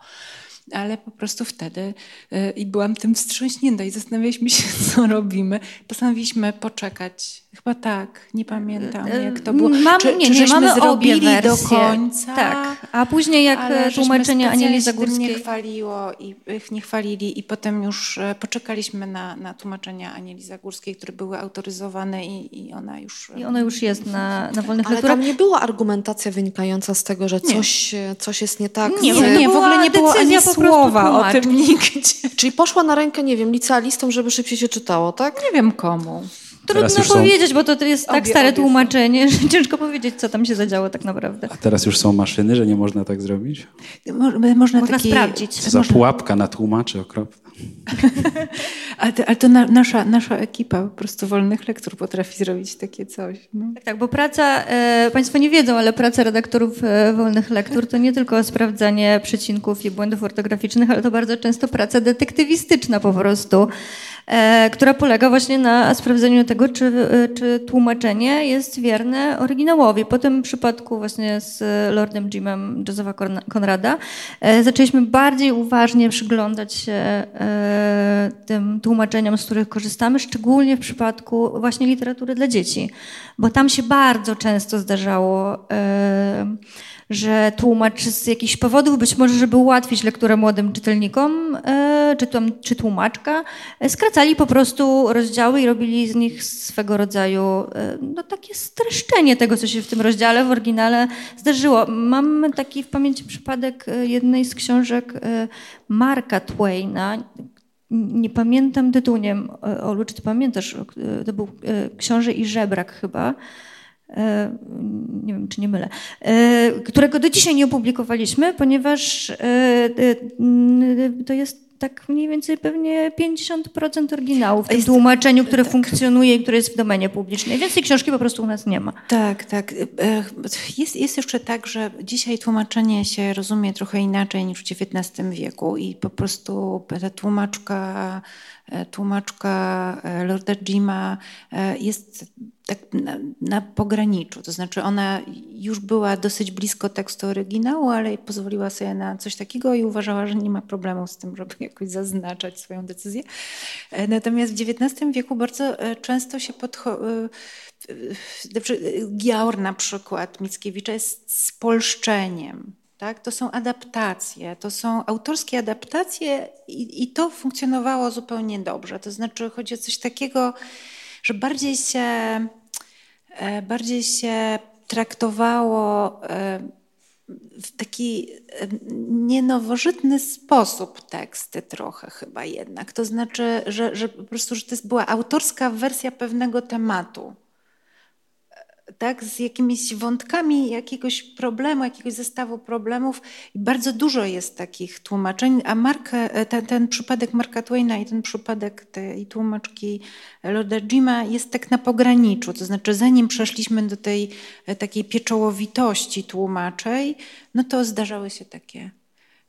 Ale po prostu wtedy yy, i byłam tym wstrząśnięta i zastanawialiśmy się, co robimy. Postanowiliśmy poczekać. Chyba tak, nie pamiętam y, jak to było. Mam, czy, nie, czy nie, mamy zrobili do końca? Tak, a później jak ale tłumaczenie Anieli Zagórskiej... nie chwaliło i ich nie chwalili i potem już e, poczekaliśmy na, na tłumaczenia Anieli Zagórskiej, które były autoryzowane i, i ona już... I ona już jest na, na wolnych Ale lekturach. tam nie była argumentacja wynikająca z tego, że coś, nie. coś jest nie tak. Nie, z... nie, w ogóle nie było ani słowa o tym nigdzie. Czyli poszła na rękę, nie wiem, licealistom, żeby szybciej się czytało, tak? Nie wiem komu. Trudno powiedzieć, bo to jest tak obie, stare tłumaczenie, że ciężko powiedzieć, co tam się zadziało tak naprawdę. A teraz już są maszyny, że nie można tak zrobić? Mo można, można taki, sprawdzić. Za pułapka na tłumaczy okropna. Ale, to, ale to na, nasza, nasza ekipa po prostu wolnych lektur potrafi zrobić takie coś. No. Tak, tak, bo praca, e, Państwo nie wiedzą, ale praca redaktorów e, wolnych lektur to nie tylko sprawdzanie przecinków i błędów ortograficznych, ale to bardzo często praca detektywistyczna po prostu. E, która polega właśnie na sprawdzeniu tego, czy, e, czy tłumaczenie jest wierne oryginałowi. Po tym przypadku właśnie z Lordem Jimem Josepha Conrada e, zaczęliśmy bardziej uważnie przyglądać się tym tłumaczeniom, z których korzystamy, szczególnie w przypadku właśnie literatury dla dzieci, bo tam się bardzo często zdarzało że tłumacz z jakichś powodów, być może, żeby ułatwić lekturę młodym czytelnikom, e, czy, czy tłumaczka, e, skracali po prostu rozdziały i robili z nich swego rodzaju e, no, takie streszczenie tego, co się w tym rozdziale w oryginale zdarzyło. Mam taki w pamięci przypadek jednej z książek Marka Twaina, nie pamiętam tytułu, nie wiem, Olu, czy ty pamiętasz, to był Książę i Żebrak chyba, nie wiem, czy nie mylę, e, którego do dzisiaj nie opublikowaliśmy, ponieważ e, to jest tak mniej więcej pewnie 50% oryginału w tym tłumaczeniu, które tak. funkcjonuje i które jest w domenie publicznej. Więc tej książki po prostu u nas nie ma. Tak, tak. Jest, jest jeszcze tak, że dzisiaj tłumaczenie się rozumie trochę inaczej niż w XIX wieku i po prostu ta tłumaczka, tłumaczka Lorda Jima jest tak na, na, pograniczu. To znaczy ona już była dosyć blisko tekstu oryginału, ale pozwoliła sobie na coś takiego i uważała, że nie ma problemu z tym, żeby jakoś zaznaczać swoją decyzję. E, natomiast w XIX wieku bardzo e, często się podchodzi Giaur na przykład Mickiewicza jest spolszczeniem. Tak? To są adaptacje, to są autorskie adaptacje i, i to funkcjonowało zupełnie dobrze. To znaczy chodzi o coś takiego, że bardziej się E, bardziej się traktowało e, w taki e, nienowożytny sposób teksty trochę chyba jednak. To znaczy, że, że po prostu, że to była autorska wersja pewnego tematu tak, z jakimiś wątkami jakiegoś problemu, jakiegoś zestawu problemów. I bardzo dużo jest takich tłumaczeń, a Mark, e, ten, ten przypadek Marka Twaina i ten przypadek tej tłumaczki Lorda Jima jest tak na pograniczu. To znaczy, zanim przeszliśmy do tej e, takiej pieczołowitości tłumaczej, no to zdarzały się takie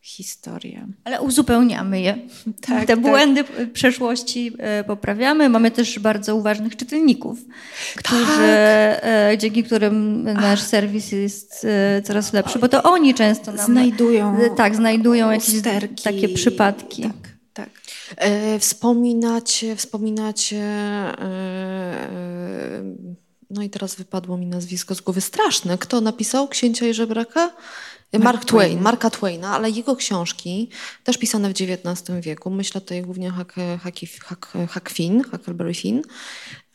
historię. Ale uzupełniamy je. Tak, Te tak. błędy przeszłości e, poprawiamy. Mamy też bardzo uważnych czytelników, którzy, tak. E, dzięki którym nasz serwis jest e, coraz lepszy, bo to oni często nam znajdują, tak, znajdują jakieś takie przypadki. Tak, tak. Wspominacie, wspominacie no i teraz wypadło mi nazwisko z głowy straszne. Kto napisał Księcia i Żebraka? Mark, Mark Twain, Twain, Marka Twaina, ale jego książki, też pisane w XIX wieku, myślę tutaj głównie Huck, Huck, Huck, Huck Finn, Huckleberry Finn,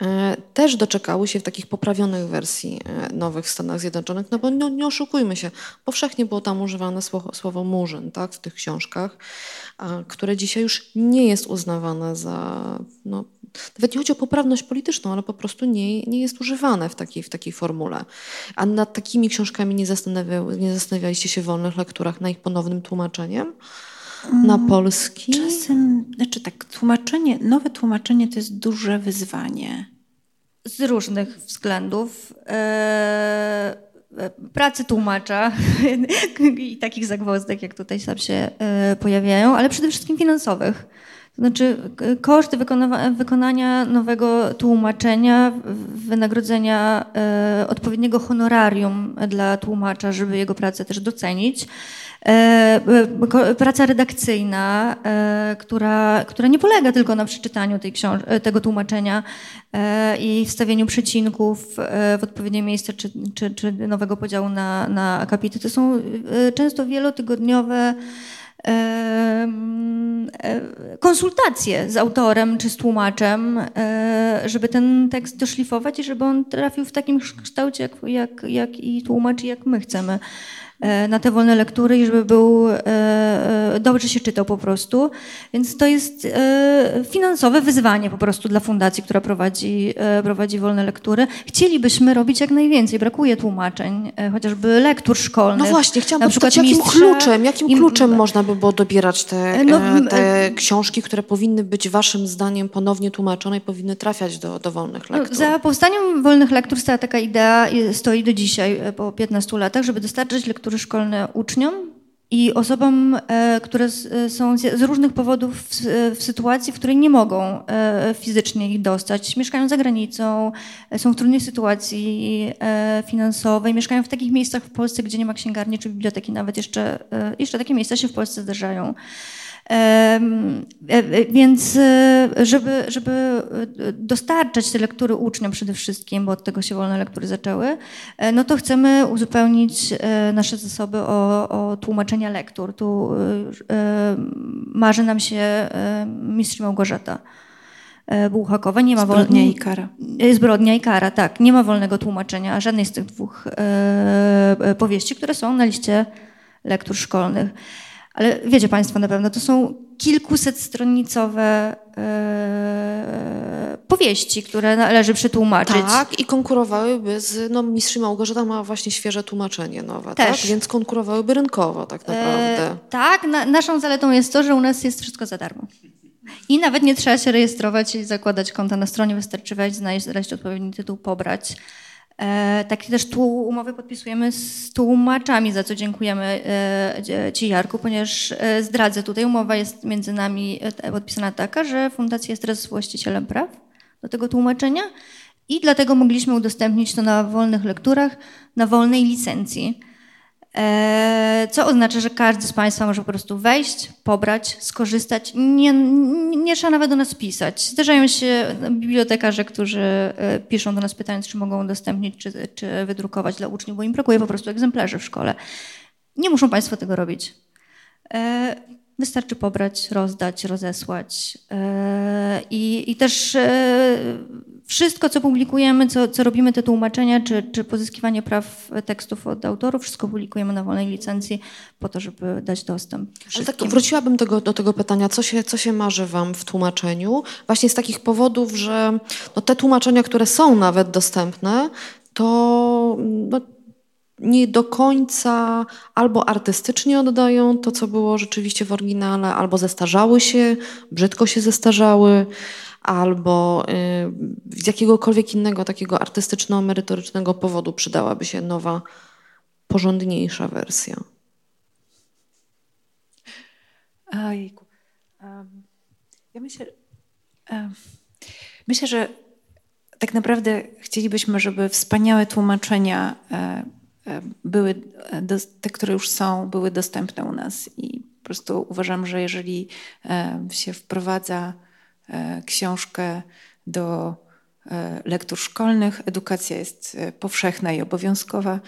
e, też doczekały się w takich poprawionych wersji e, nowych w Stanach Zjednoczonych, no bo no, nie oszukujmy się, powszechnie było tam używane słowo, słowo murzyn tak, w tych książkach, które dzisiaj już nie jest uznawane za no, nawet nie chodzi o poprawność polityczną, ale po prostu nie, nie jest używane w takiej, w takiej formule. A nad takimi książkami nie, nie zastanawialiście się w wolnych lekturach na ich ponownym tłumaczeniem? Na mm, polski? Czasem, znaczy tak, tłumaczenie, nowe tłumaczenie to jest duże wyzwanie. Z różnych względów. Eee, pracy tłumacza i takich zagwozdek, jak tutaj sam się e, pojawiają, ale przede wszystkim finansowych znaczy koszt wykonania nowego tłumaczenia, wynagrodzenia e, odpowiedniego honorarium dla tłumacza, żeby jego pracę też docenić. E, e, praca redakcyjna, która, która nie polega tylko na przeczytaniu tej tego tłumaczenia i wstawieniu przecinków w odpowiednie miejsce, czy, czy, czy nowego podziału na, na akapity. To są często wielotygodniowe E, konsultacje z autorem czy z tłumaczem, e, żeby ten tekst doszlifować i żeby on trafił w takim kształcie, jak, jak, jak i tłumacz, jak my chcemy e, na te wolne lektury i żeby był e, e, dobrze się czytał po prostu. Więc to jest finansowe wyzwanie po prostu dla fundacji, która prowadzi, prowadzi wolne lektury. Chcielibyśmy robić jak najwięcej. Brakuje tłumaczeń, chociażby lektur szkolnych. No właśnie, chciałam na przykład jakim mistrza, kluczem, jakim kluczem można by było dobierać te, no, te książki, które powinny być waszym zdaniem ponownie tłumaczone i powinny trafiać do, do wolnych no, lektur? Za powstaniem wolnych lektur stała taka idea, stoi do dzisiaj, po 15 latach, żeby dostarczyć lektury szkolne uczniom i osobom, e, które e, są z różnych powodów w sytuacji, w której nie mogą e, fizycznie ich dostać. Mieszkają za granicą, są w trudnej sytuacji finansowej, mieszkają w takich miejscach w Polsce, gdzie nie ma księgarni czy biblioteki, nawet jeszcze, jeszcze takie miejsca się w Polsce zdarzają. E, e, więc e, żeby, żeby dostarczać te lektury uczniom przede wszystkim, bo od tego się wolne lektury zaczęły, no to chcemy uzupełnić nasze zasoby o, o tłumaczenia lektur. Tu marzy nam się mistrz Małgorzata. Bułhakowa. Nie ma Zbrodnia i kara. Zbrodnia i kara, tak. Nie ma wolnego tłumaczenia żadnej z tych dwóch powieści, które są na liście lektur szkolnych. Ale wiecie Państwo na pewno, to są kilkusetstronicowe e, powieści, które należy przetłumaczyć. Tak, i konkurowałyby z, no Mistrz Małgorzata ma właśnie świeże tłumaczenie nowe, tak? Też. tak? Więc konkurowałyby rynkowo tak e, naprawdę. E, tak, na, naszą zaletą jest to, że u nas jest wszystko za darmo. I nawet nie trzeba się rejestrować i zakładać konta na stronie, wystarczy wejść, znaleźć odpowiedni tytuł, pobrać. E, takie też tu umowy podpisujemy z tłumaczami, za co dziękujemy e, Ci Jarku, ponieważ e, zdradzę tutaj, umowa jest między nami podpisana taka, że fundacja jest teraz właścicielem praw do tego tłumaczenia i dlatego mogliśmy udostępnić to na wolnych lekturach, na wolnej licencji. E, co oznacza, że każdy z Państwa może po prostu wejść, pobrać, skorzystać. Nie, nie trzeba nawet do nas pisać. Zdarzają się bibliotekarze, którzy e, piszą do nas pytając, czy mogą udostępnić, czy, czy wydrukować dla uczniów, bo im brakuje po prostu egzemplarzy w szkole. Nie muszą Państwo tego robić. E, wystarczy pobrać, rozdać, rozesłać. I, i też wszystko, co publikujemy, co, co robimy, te tłumaczenia, czy, czy pozyskiwanie praw tekstów od autorów, wszystko publikujemy na wolnej licencji po to, żeby dać dostęp. Ale tak, wróciłabym do, do tego pytania, co się, co się marzy wam w tłumaczeniu? Właśnie z takich powodów, że no, te tłumaczenia, które są nawet dostępne, to no, nie do końca albo artystycznie oddają to, co było rzeczywiście w oryginale, albo zestarzały się, brzydko się zestarzały albo y, z jakiegokolwiek innego takiego artystyczno-merytorycznego powodu przydałaby się nowa, porządniejsza wersja. Ojejku. Um, ja myślę, myślę, że tak naprawdę chcielibyśmy, żeby wspaniałe tłumaczenia e, e, były, do, te, które już są, były dostępne u nas. I po prostu uważam, że jeżeli e, się wprowadza E, książkę do e, lektur szkolnych, edukacja jest e, powszechna i obowiązkowa,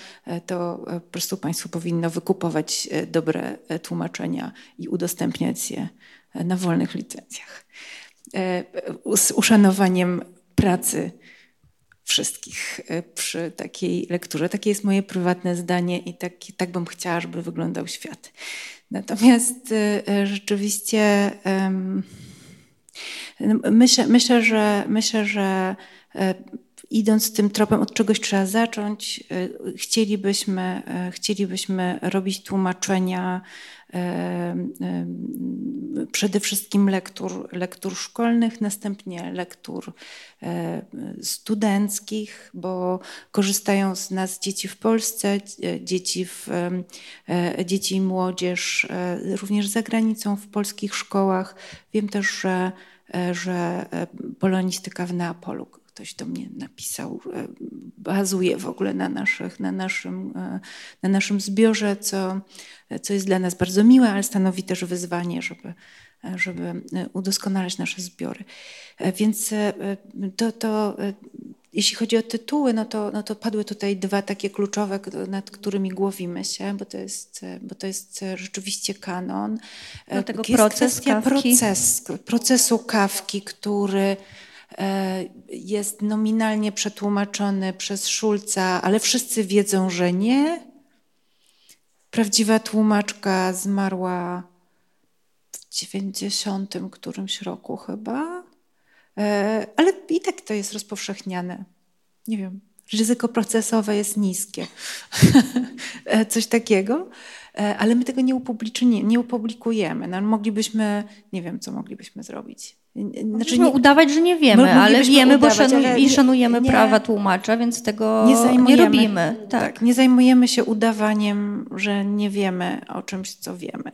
to po prostu państwo powinno wykupować dobre tłumaczenia i udostępniać je na wolnych licencjach. Z uszanowaniem pracy wszystkich przy takiej lekturze. Takie jest moje prywatne zdanie i tak, tak bym chciała, żeby wyglądał świat. Natomiast rzeczywiście. Myślę, myślę, że, myślę, że e, idąc tym tropem, od czegoś trzeba zacząć. E, chcielibyśmy, e, chcielibyśmy robić tłumaczenia przede wszystkim lektur, lektur szkolnych, następnie lektur studenckich, bo korzystają z nas dzieci w Polsce, dzieci, w, dzieci i młodzież również za granicą w polskich szkołach. Wiem też, że że e, polonistyka w Neapolu, ktoś do mnie napisał, e, bazuje w ogóle na, naszych, na, naszym, na naszym zbiorze, co, co jest dla nas bardzo miłe, ale stanowi też wyzwanie, żeby, żeby udoskonalać nasze zbiory. Więc to, to jeśli chodzi o tytuły, no to, no to padły tutaj dwa takie kluczowe, nad którymi głowimy się, bo to jest, bo to jest rzeczywiście kanon. Do tego jest proces kwestia proces, procesu kawki, który e, jest nominalnie przetłumaczony przez Szulca, ale wszyscy wiedzą, że nie. prawdziwa tłumaczka zmarła w 90 którymś roku chyba. E, ale i tak to jest rozpowszechniane. Nie wiem, ryzyko procesowe jest niskie. E, coś takiego. E, ale my tego nie, nie upublikujemy. No, moglibyśmy, nie wiem, co moglibyśmy zrobić. Znaczy nie, udawać, że nie wiemy, ale wiemy udawać, bo szanuj, ale i szanujemy nie, prawa tłumacza, więc tego nie, nie robimy. Tak. tak. nie zajmujemy się udawaniem, że nie wiemy o czymś, co wiemy.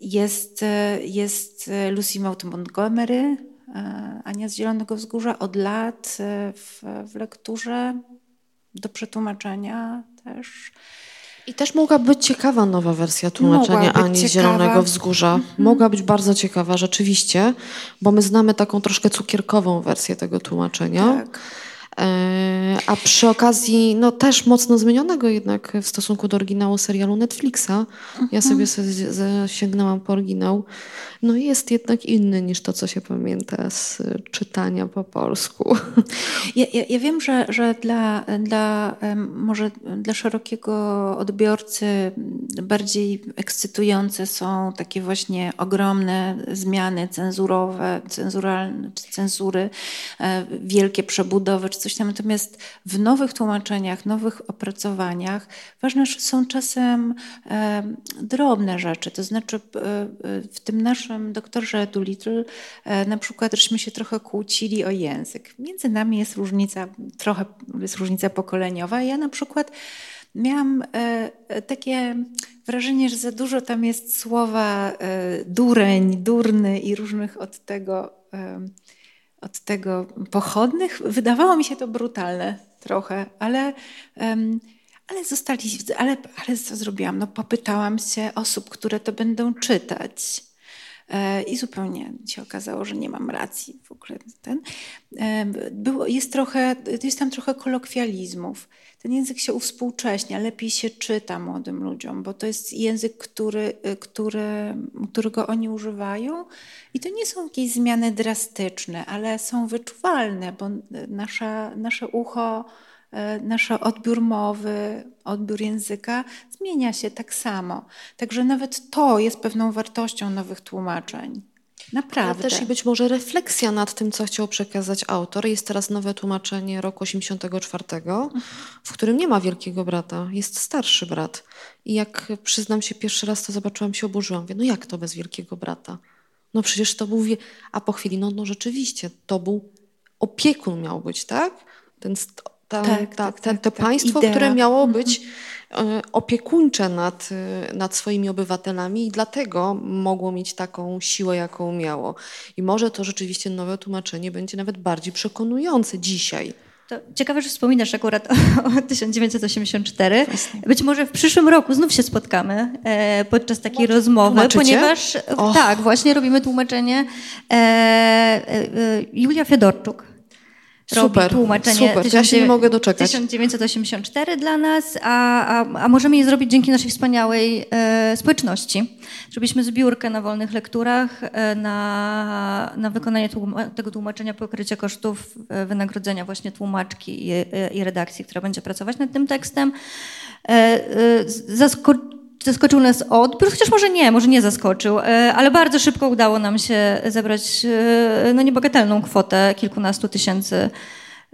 Jest, jest Lucy Maud Montgomery, Ania z Zielonego Wzgórza od lat w, w lekturze do przetłumaczenia też. I też mogła być ciekawa nowa wersja tłumaczenia Ani z Zielonego Wzgórza. Mhm. Mogła być bardzo ciekawa, rzeczywiście, bo my znamy taką troszkę cukierkową wersję tego tłumaczenia. Tak. E, a przy okazji, no też mocno zmienionego jednak w stosunku do oryginału serialu Netflixa. Ja sobie, sobie sięgnęłam po oryginał. No jest jednak inny niż to, co się pamięta z czytania po polsku. Ja, ja, ja wiem, że, że dla, dla może dla szerokiego odbiorcy bardziej ekscytujące są takie właśnie ogromne zmiany cenzurowe, cenzuralne, cenzury, e, wielkie przebudowy czy coś tam. Natomiast w nowych tłumaczeniach, nowych opracowaniach ważne są czasem drobne rzeczy. To znaczy e, e, w tym naszym doktorze Doolittle e, na przykład żeśmy się trochę kłócili o język. Między nami jest różnica, trochę jest różnica pokoleniowa. Ja na przykład miałam e, e, takie wrażenie, że za dużo tam jest słowa dureń, durny i różnych od tego, od tego pochodnych. Wydawało mi się to brutalne trochę, ale ale zostali, ale, ale co zrobiłam? No popytałam się osób, które to będą czytać. E, i zupełnie się okazało, że nie mam racji w ogóle. Ten. E, było, jest, trochę, jest tam trochę kolokwializmów. Ten język się uwspółcześnia, lepiej się czyta młodym ludziom, bo to jest język, który, e, który, którego oni używają i to nie są jakieś zmiany drastyczne, ale są wyczuwalne, bo nasza, nasze ucho nasz odbiór mowy, odbiór języka zmienia się tak samo. Także nawet to jest pewną wartością nowych tłumaczeń. Naprawdę. Ale też i być może refleksja nad tym, co chciał przekazać autor. Jest teraz nowe tłumaczenie roku 84, w którym nie ma wielkiego brata, jest starszy brat. I jak przyznam się pierwszy raz, to zobaczyłam się oburzyłam. Mówię, no jak to bez wielkiego brata? No przecież to był, a po chwili, no, no rzeczywiście, to był opiekun miał być, tak? Ten ta, tak, tak, tak, to tak, państwo, idea. które miało mhm. być mhm. opiekuńcze nad, e, nad swoimi obywatelami i dlatego mogło mieć taką siłę, jaką miało. I może to rzeczywiście nowe tłumaczenie będzie nawet bardziej przekonujące dzisiaj. To ciekawe, że wspominasz akurat o, o 1984. Właśnie. Być może w przyszłym roku znów się spotkamy e, podczas takiej rozmowy, ponieważ oh. tak, właśnie robimy tłumaczenie e, e, Julia Fiedorczuk super, tłumaczenie. Super, ja się nie mogę doczekać. 1984 dla nas, a, a, a możemy je zrobić dzięki naszej wspaniałej e, społeczności. Zrobiliśmy zbiórkę na wolnych lekturach e, na, na wykonanie tłuma, tego tłumaczenia, pokrycie kosztów e, wynagrodzenia właśnie tłumaczki i, e, i redakcji, która będzie pracować nad tym tekstem. E, e, zaskoczył nas odbiór, chociaż może nie, może nie zaskoczył, e, ale bardzo szybko udało nam się zebrać e, no, niebagatelną kwotę kilkunastu tysięcy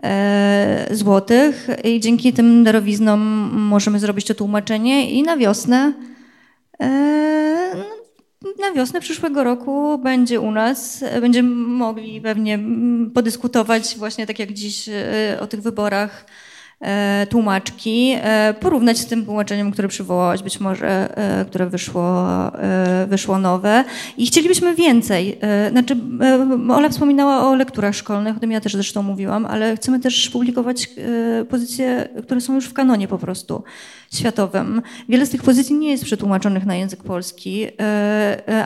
e, złotych i dzięki tym darowiznom możemy zrobić to tłumaczenie i na wiosnę na wiosnę przyszłego roku będzie u nas, będziemy mogli pewnie podyskutować właśnie tak jak dziś o tych wyborach tłumaczki, e, porównać z tym tłumaczeniem, które przywołałaś, być może, e, które wyszło, wyszło nowe. I chcielibyśmy więcej. Znaczy, Ola wspominała o lekturach szkolnych, o tym ja też zresztą mówiłam, ale chcemy też publikować pozycje, które są już w kanonie po prostu światowym. Wiele z tych pozycji nie jest przetłumaczonych na język polski,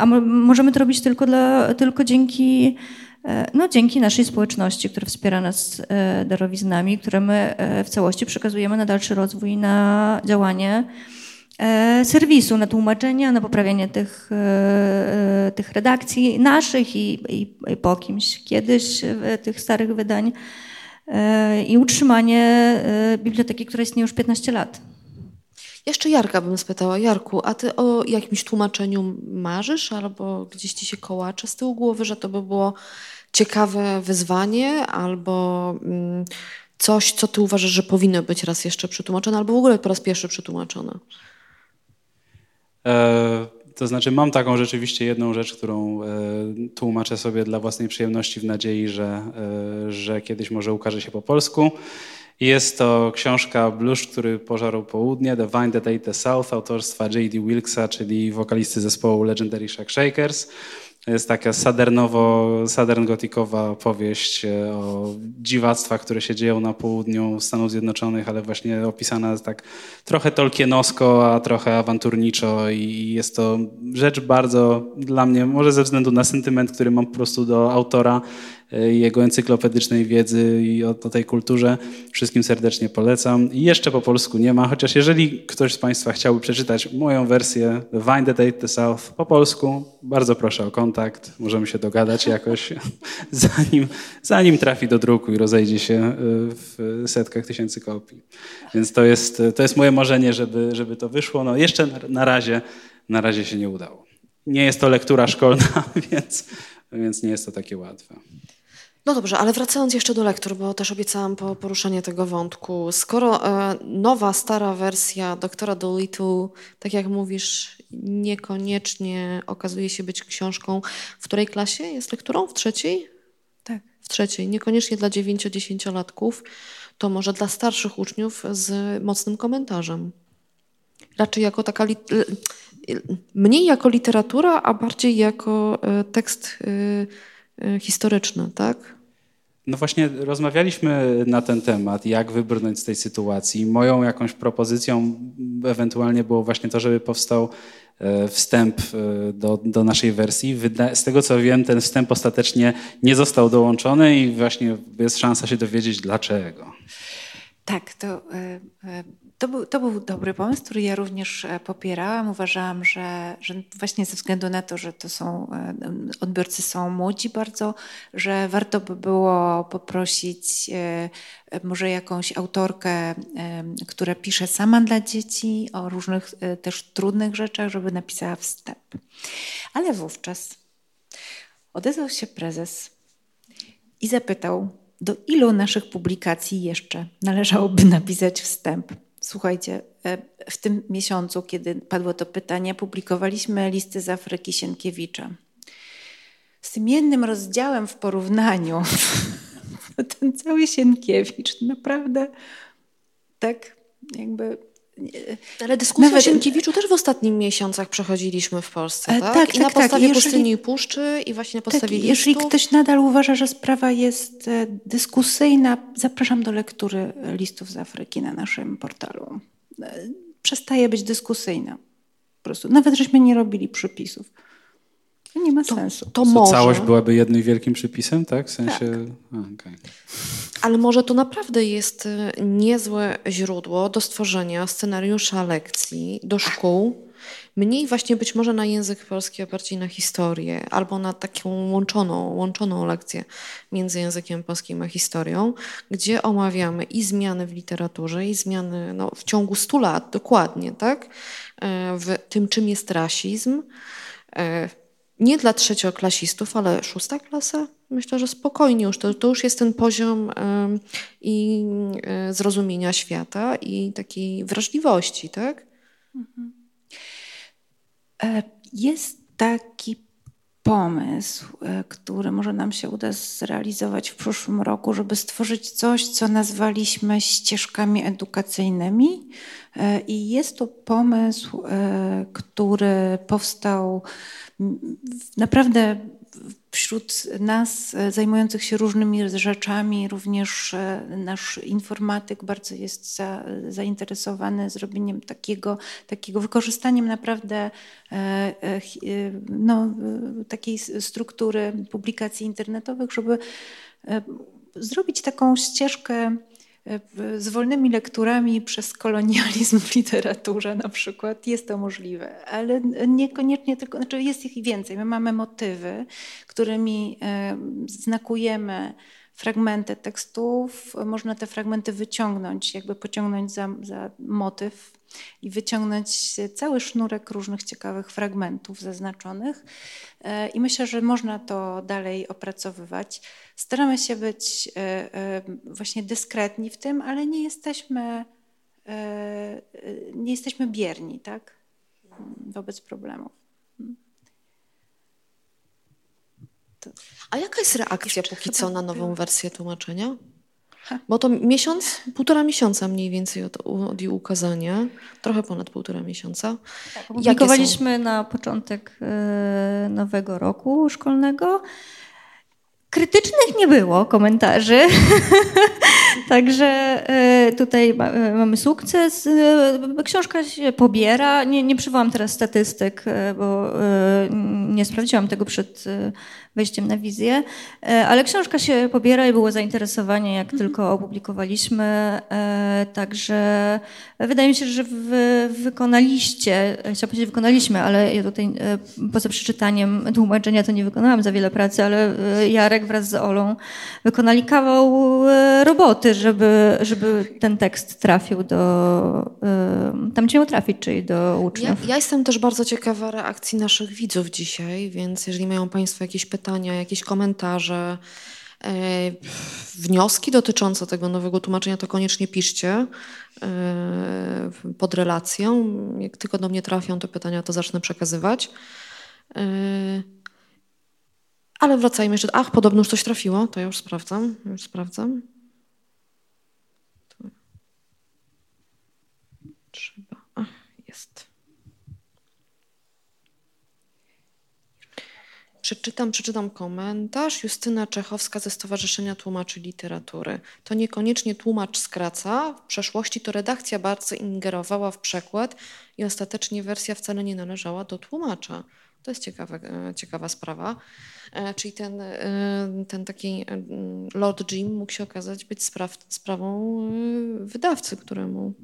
a możemy to robić tylko, dla, tylko dzięki E, no, dzięki naszej społeczności, która wspiera nas e, darowiznami, które my e, w całości przekazujemy na dalszy rozwój, na działanie serwisu, na tłumaczenia, na poprawianie tych, tych redakcji naszych i, i, i po kimś kiedyś tych starych wydań i utrzymanie biblioteki, która istnieje już 15 lat. Jeszcze Jarka bym spytała. Jarku, a ty o jakimś tłumaczeniu marzysz albo gdzieś ci się kołacze z tyłu głowy, że to by było ciekawe wyzwanie albo mm, coś, co ty uważasz, że powinno być raz jeszcze przetłumaczone albo w ogóle po raz pierwszy przetłumaczone? E, to znaczy mam taką rzeczywiście jedną rzecz, którą e, tłumaczę sobie dla własnej przyjemności w nadziei, że, e, że kiedyś może ukaże się po polsku. Jest to książka Bluszcz, który pożarł południe, The Vine That Ate the South, autorstwa J.D. Wilksa, czyli wokalisty zespołu Legendary Shack Shakers. Jest taka sadernowo, sadern gotikowa powieść e, o dziwactwach, które się dzieją na południu Stanów Zjednoczonych, ale właśnie opisana tak trochę tolkienowsko, a trochę awanturniczo i jest to rzecz bardzo dla mnie, może ze względu na sentyment, który mam po prostu do autora, jego encyklopedycznej wiedzy i o, o tej kulturze. Wszystkim serdecznie polecam. I jeszcze po polsku nie ma, chociaż jeżeli ktoś z Państwa chciałby przeczytać moją wersję The Vine That Ate the South po polsku, bardzo proszę o kontakt. Możemy się dogadać jakoś, zanim, zanim trafi do druku i rozejdzie się e, w setkach tysięcy kopii. Więc to jest, to jest moje marzenie, żeby, żeby to wyszło. No jeszcze na, na razie, na razie się nie udało. Nie jest to lektura szkolna, więc, więc nie jest to takie łatwe. No dobrze, ale wracając jeszcze do lektur, bo też obiecałam po poruszenie tego wątku. Skoro e, nowa, stara wersja doktora Dolittle, tak jak mówisz, niekoniecznie okazuje się być książką, w której klasie jest lekturą? W trzeciej? Tak. W trzeciej. Niekoniecznie dla dziewięcio-dziesięciolatków, to może dla starszych uczniów z mocnym komentarzem. Raczej jako taka, mniej jako literatura, a bardziej jako e, tekst e, historyczny, tak? No właśnie rozmawialiśmy na ten temat, jak wybrnąć z tej sytuacji. Moją jakąś propozycją ewentualnie było właśnie to, żeby powstał e, wstęp e, do, do naszej wersji. Z tego co wiem, ten wstęp ostatecznie nie został dołączony i właśnie jest szansa się dowiedzieć dlaczego. Tak, to e, to był, to był dobry pomysł, który ja również e, popierałam. Uważałam, że, że właśnie ze względu na to, że to są e, odbiorcy są młodzi bardzo, że warto by było poprosić e, może jakąś autorkę, która pisze sama dla dzieci o różnych też trudnych rzeczach, żeby napisała wstęp. Ale wówczas odezwał się prezes i zapytał, do ilu naszych publikacji jeszcze należałoby napisać wstęp. Słuchajcie, e, w tym miesiącu, kiedy padło to pytanie, publikowaliśmy listy z Afryki Sienkiewicza. Z tym jednym rozdziałem w porównaniu, ten cały Sienkiewicz naprawdę tak jakby ale dyskusję Nawet... o Sienkiewiczu też w ostatnich miesiącach przechodziliśmy w Polsce, e, tak? tak I tak, na tak. podstawie tak. Pustyni i Puszczy i właśnie na podstawie tak, Jeżeli ktoś nadal uważa, że sprawa jest e, dyskusyjna, zapraszam do lektury listów z Afryki na naszym portalu. E, przestaje być dyskusyjna. Po prostu. Nawet żeśmy nie robili przypisów. To nie ma to, sensu. To może. Całość byłaby jednym wielkim przypisem, tak? W sensie... Tak. A, okay. Ale może to naprawdę jest y, niezłe źródło do stworzenia scenariusza lekcji do szkół, mniej właśnie być może na język polski, a bardziej na historię, albo na taką łączoną, łączoną lekcję między językiem polskim a historią, gdzie omawiamy i zmiany w literaturze, i zmiany no, w ciągu stu lat, dokładnie, tak? E, w tym, czym jest rasizm, e, nie dla trzecioklasistów, ale szósta klasa, myślę, że spokojnie już. To, to już jest ten poziom i y, zrozumienia świata i takiej wrażliwości, tak? Mhm. E, jest taki pomysł, e, który może nam się uda zrealizować w przyszłym roku, żeby stworzyć coś, co nazwaliśmy ścieżkami edukacyjnymi. E, I jest to pomysł, który powstał naprawdę wśród nas e, zajmujących się różnymi rzeczami, również e, nasz informatyk bardzo jest za, zainteresowany zrobieniem takiego, takiego wykorzystaniem naprawdę e, no, takiej struktury publikacji internetowych, żeby zrobić taką ścieżkę z wolnymi lekturami przez kolonializm w literaturze na przykład jest to możliwe, ale niekoniecznie tylko, znaczy jest ich więcej. My mamy motywy, którymi e, znakujemy fragmenty tekstów, można te fragmenty wyciągnąć, jakby pociągnąć za, za motyw i wyciągnąć cały sznurek różnych ciekawych fragmentów zaznaczonych. E, I myślę, że można to dalej opracowywać. Staramy się być e, e, właśnie dyskretni w tym, ale nie jesteśmy, nie jesteśmy bierni tak? wobec problemów. To... A jaka jest reakcja póki co na nową wersję tłumaczenia? Bo to miesiąc, półtora miesiąca mniej więcej od, od jej ukazania, trochę ponad półtora miesiąca. Tak, opublikowaliśmy na początek e, nowego roku szkolnego. Krytycznych nie było komentarzy, także e, tutaj e, mamy sukces. Książka się pobiera. Nie, nie przywołam teraz statystyk, bo nie sprawdziłam tego przed wejściem na wizję, e, ale książka się pobiera i było zainteresowanie, jak mhm. tylko opublikowaliśmy. E, także wydaje mi się, że wy, wykonaliście, chciałam powiedzieć wykonaliśmy, ale ja tutaj e, poza przeczytaniem tłumaczenia to nie wykonałam za wiele pracy, ale Jarek wraz z Olą wykonali kawał roboty, żeby, żeby ten tekst trafił do tam, gdzie miał trafić, czyli do uczniów. Ja, ja jestem też bardzo ciekawa reakcji naszych widzów dzisiaj, więc jeżeli mają Państwo jakieś pytania, pytania, jakieś komentarze, e, wnioski dotyczące tego nowego tłumaczenia, to koniecznie piszcie e, pod relacją. Jak tylko do mnie trafią te pytania, to zacznę przekazywać. E, ale wracajmy jeszcze. Ach, podobno już coś trafiło, to ja już sprawdzam. Już sprawdzam. Trzeba. Ach, jest. Przeczytam, przeczytam komentarz. Justyna Czechowska ze Stowarzyszenia Tłumaczy Literatury. To niekoniecznie tłumacz skraca. W przeszłości to redakcja bardzo ingerowała w przekład i ostatecznie wersja wcale nie należała do tłumacza. To jest ciekawa, e, ciekawa sprawa. E, czyli ten, e, ten taki Lord Jim mógł się okazać być spraw, sprawą wydawcy, któremu.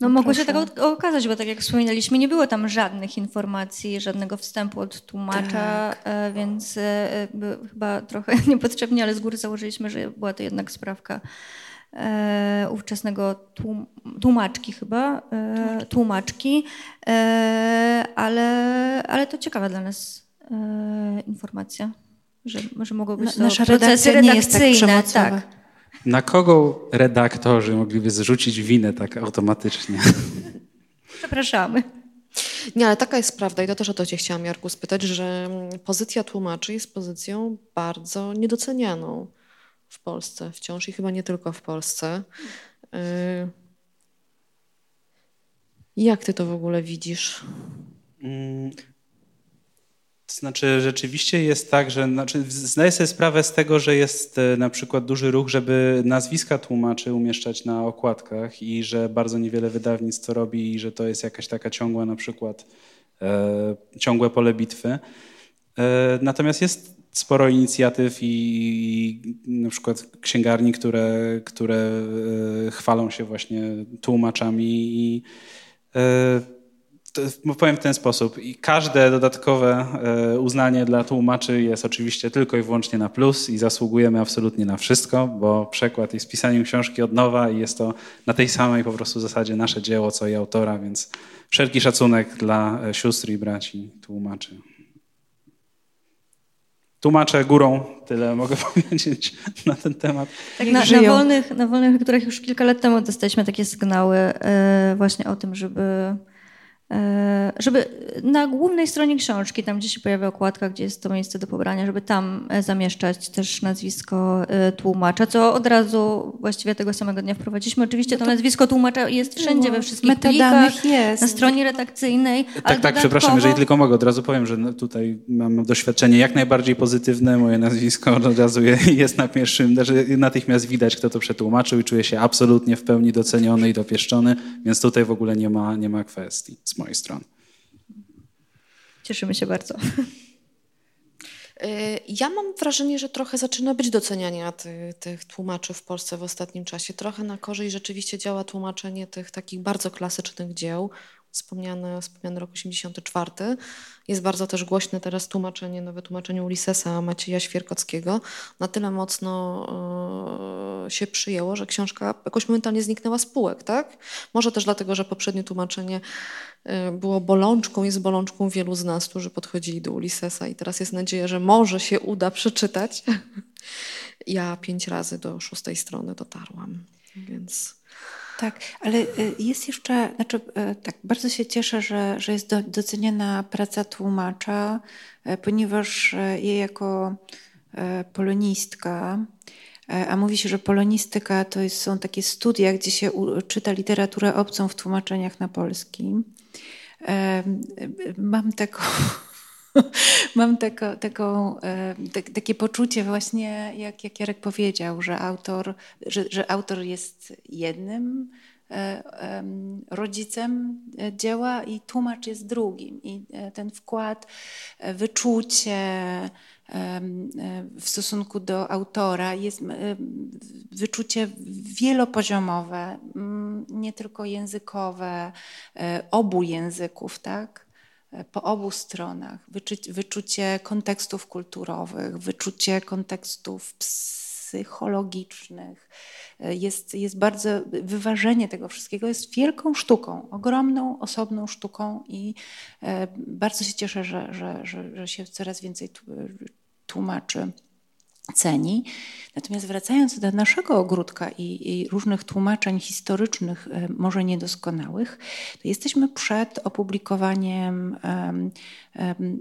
No, mogło się tak okazać, bo tak jak wspominaliśmy, nie było tam żadnych informacji, żadnego wstępu od tłumacza, tak. E, więc e, chyba trochę niepotrzebnie, ale z góry założyliśmy, że była to jednak sprawka e, ówczesnego tłum, tłumaczki chyba, e, tłumaczki, e, ale, ale to ciekawa dla nas e, informacja, że, że mogło być to Nasza procesy nie jest tak, tak. Na kogo redaktorzy mogliby zrzucić winę tak automatycznie? Przepraszamy. Nie, ale taka jest prawda i to też o to cię chciałam, Jarku, spytać, że pozycja tłumaczy jest pozycją bardzo niedocenianą w Polsce wciąż i chyba nie tylko w Polsce. Y, jak ty to w ogóle widzisz? Znaczy, rzeczywiście jest tak, że znaczy, zdaję sobie sprawę z tego, że jest e, na przykład duży ruch, żeby nazwiska tłumaczy umieszczać na okładkach i że bardzo niewiele wydawnictw to robi i że to jest jakaś taka ciągła na przykład e, ciągłe pole bitwy. E, natomiast jest sporo inicjatyw i, i na przykład księgarni, które, które e, chwalą się właśnie tłumaczami i e, powiem w ten sposób. I każde dodatkowe e, uznanie dla tłumaczy jest oczywiście tylko i wyłącznie na plus i zasługujemy absolutnie na wszystko, bo przekład jest pisaniem książki od nowa i jest to na tej samej po prostu zasadzie nasze dzieło, co i autora, więc wszelki szacunek dla e, sióstr i braci tłumaczy. Tłumaczę górą, tyle mogę powiedzieć na ten temat. Tak, na, na, wolnych, na wolnych lekturach już kilka lat temu dostaliśmy takie sygnały yy, właśnie o tym, żeby E, żeby na głównej stronie książki, tam gdzie się pojawia okładka, gdzie jest to miejsce do pobrania, żeby tam e, zamieszczać też nazwisko e, tłumacza, co od razu właściwie tego samego dnia wprowadziliśmy. Oczywiście no to, to nazwisko tłumacza jest wszędzie, we wszystkich plikach, jest. na stronie redakcyjnej. Tak, tak, dodatkowo... przepraszam, jeżeli tylko mogę, od razu powiem, że no tutaj mam doświadczenie jak najbardziej pozytywne, moje nazwisko od razu jest na pierwszym, znaczy natychmiast widać, kto to przetłumaczył i czuję się absolutnie w pełni doceniony i dopieszczony, więc tutaj w ogóle nie ma, nie ma kwestii mojej strony. Cieszymy się bardzo. Y, ja mam wrażenie, że trochę zaczyna być doceniania tych, tych, tłumaczy w Polsce w ostatnim czasie. Trochę na korzyść rzeczywiście działa tłumaczenie tych takich bardzo klasycznych dzieł. Wspomniany, wspomniany rok 84. Jest bardzo też głośne teraz tłumaczenie, nowe tłumaczenie Ulyssesa Macieja Świerkockiego. Na tyle mocno e, się przyjęło, że książka jakoś momentalnie zniknęła z półek, tak? Może też dlatego, że poprzednie tłumaczenie e, było bolączką, jest bolączką wielu z nas, którzy podchodzili do Ulyssesa i teraz jest nadzieja, że może się uda przeczytać. Ja pięć razy do szóstej strony dotarłam, więc... Tak, ale y, jest jeszcze, znaczy y, tak, bardzo się cieszę, że, że jest doceniana praca tłumacza, y, ponieważ ja jako polonistka, a mówi się, że polonistyka to jest, są takie studia, gdzie się czyta literaturę obcą w tłumaczeniach na polski. Mam taką Mam tako, taką, e, takie poczucie właśnie, jak, jak Jarek powiedział, że autor, że, że autor jest jednym e, rodzicem dzieła i tłumacz jest drugim. I e, ten wkład, wyczucie w stosunku do autora jest wyczucie wielopoziomowe, nie tylko językowe, obu języków, tak? Po obu stronach, wyczucie kontekstów kulturowych, wyczucie kontekstów psychologicznych. Jest, jest bardzo, wyważenie tego wszystkiego jest wielką sztuką, ogromną, osobną sztuką i e, bardzo się cieszę, że, że, że, że się coraz więcej tłumaczy ceni. Natomiast wracając do naszego ogródka i, i, różnych tłumaczeń historycznych, e, może niedoskonałych, to jesteśmy przed opublikowaniem um, um,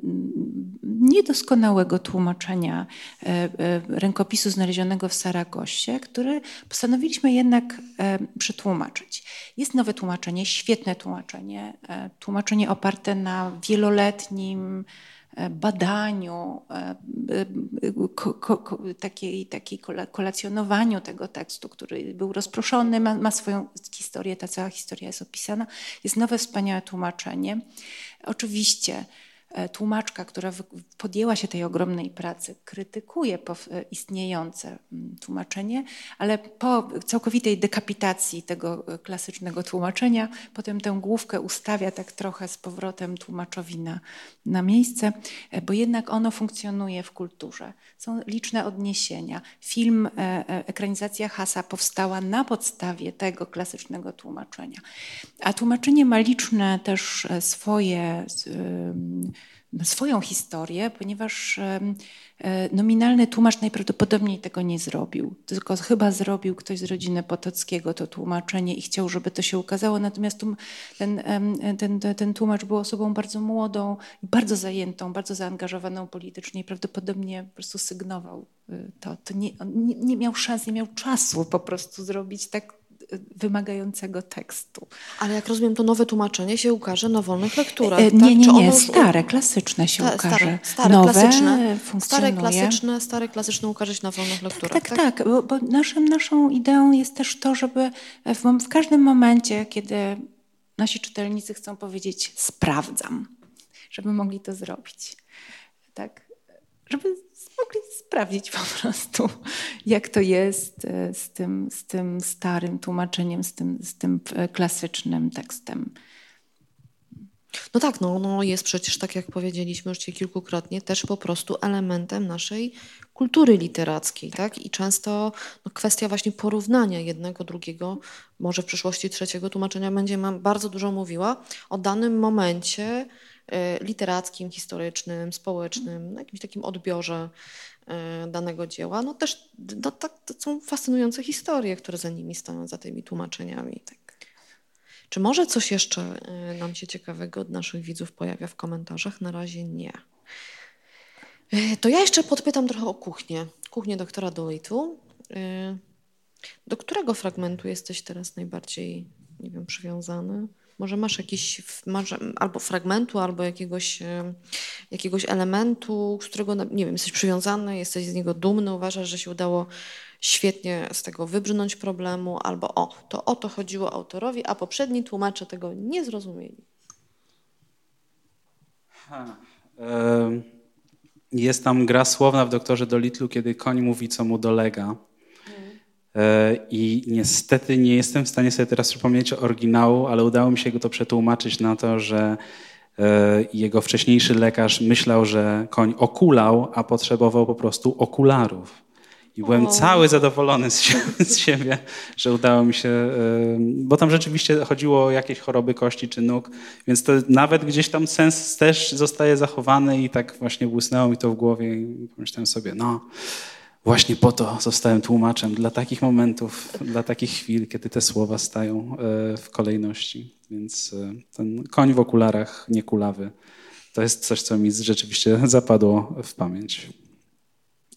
niedoskonałego tłumaczenia um, rękopisu znalezionego w Saragosie, który postanowiliśmy jednak przetłumaczyć. Jest nowe tłumaczenie, świetne tłumaczenie, tłumaczenie oparte na wieloletnim badaniu, e, e, takiej, takiej kolacjonowaniu tego tekstu, który był rozproszony, ma, ma swoją historię, ta cała historia jest opisana. Jest nowe, wspaniałe tłumaczenie. Oczywiście E, tłumaczka, która podjęła się tej ogromnej pracy, krytykuje e, istniejące mm, tłumaczenie, ale po całkowitej dekapitacji tego e, klasycznego tłumaczenia, potem tę główkę ustawia tak trochę z powrotem tłumaczowi na, na miejsce, bo jednak ono funkcjonuje w kulturze. Są liczne odniesienia. Film, ekranizacja Hasa powstała na podstawie tego klasycznego tłumaczenia. A tłumaczenie ma liczne też swoje swoją historię, ponieważ e, nominalny tłumacz najprawdopodobniej tego nie zrobił, tylko chyba zrobił ktoś z rodziny Potockiego to tłumaczenie i chciał, żeby to się ukazało. Natomiast ten, ten, ten tłumacz był osobą bardzo młodą bardzo zajętą, bardzo zaangażowaną politycznie i prawdopodobnie po prostu sygnował y, to. to nie, nie, nie miał szans, nie miał czasu po prostu zrobić tak wymagającego tekstu. Ale jak rozumiem, to nowe tłumaczenie się ukaże na wolnych lekturach. E, nie, nie, tak? nie, stare, klasyczne się Ta, ukaże. Stare, stare Nowe klasyczne, stare klasyczne, stare klasyczne ukaże się na wolnych lekturach. Tak, tak, tak, tak bo, bo naszym, naszą ideą jest też to, żeby w, w każdym momencie, kiedy nasi czytelnicy chcą powiedzieć sprawdzam, żeby mogli to zrobić. Tak? Żeby mogli sprawdzić po prostu, jak to jest e, z tym, z tym starym tłumaczeniem, z tym, z tym e, klasycznym tekstem. No tak, no, no jest przecież, tak jak powiedzieliśmy już kilkukrotnie, też po prostu elementem naszej kultury literackiej, tak? I często no, kwestia właśnie porównania jednego, drugiego, może w przyszłości trzeciego tłumaczenia będzie bardzo dużo mówiła o danym momencie literackim, historycznym, społecznym, na jakimś takim odbiorze y, danego dzieła. No też no, tak, to są fascynujące historie, które za nimi stoją, za tymi tłumaczeniami. Tak. Czy może coś jeszcze y, nam się ciekawego od naszych widzów pojawia w komentarzach? Na razie nie. To ja jeszcze podpytam trochę o kuchnię. Kuchnię doktora Doitu. Do którego fragmentu jesteś teraz najbardziej, nie wiem, przywiązany? Może masz jakiś, może, albo fragmentu, albo jakiegoś, e, jakiegoś elementu, z którego, nie wiem, jesteś przywiązany, jesteś z niego dumny, uważasz, że się udało świetnie z tego wybrnąć problemu, albo o, to o to chodziło autorowi, a poprzedni tłumacze tego nie zrozumieli. Ha, jest tam gra słowna w doktorze Dolitlu, kiedy koń mówi, co mu dolega. I niestety nie jestem w stanie sobie teraz przypomnieć oryginału, ale udało mi się go to przetłumaczyć na to, że jego wcześniejszy lekarz myślał, że koń okulał, a potrzebował po prostu okularów. I byłem o. cały zadowolony z siebie, z siebie, że udało mi się, bo tam rzeczywiście chodziło o jakieś choroby kości czy nóg, więc to nawet gdzieś tam sens też zostaje zachowany i tak właśnie błysnęło mi to w głowie i pomyślałem sobie, no właśnie po to zostałem tłumaczem, dla takich momentów, dla takich chwil, kiedy te słowa stają e, w kolejności. Więc e, ten koń w okularach, niekulawy, to jest coś, co mi rzeczywiście zapadło w pamięć.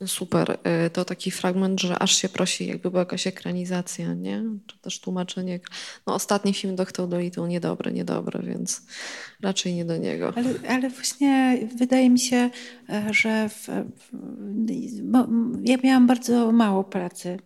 Super. Y, to taki fragment, że aż się prosi, jakby była jakaś ekranizacja, nie? Czy też tłumaczenie. No ostatni film Doktor Dolittle niedobry, niedobry, więc raczej nie do niego. Ale, ale właśnie wydaje mi się, e, że w, w, ja miałam bardzo mało pracy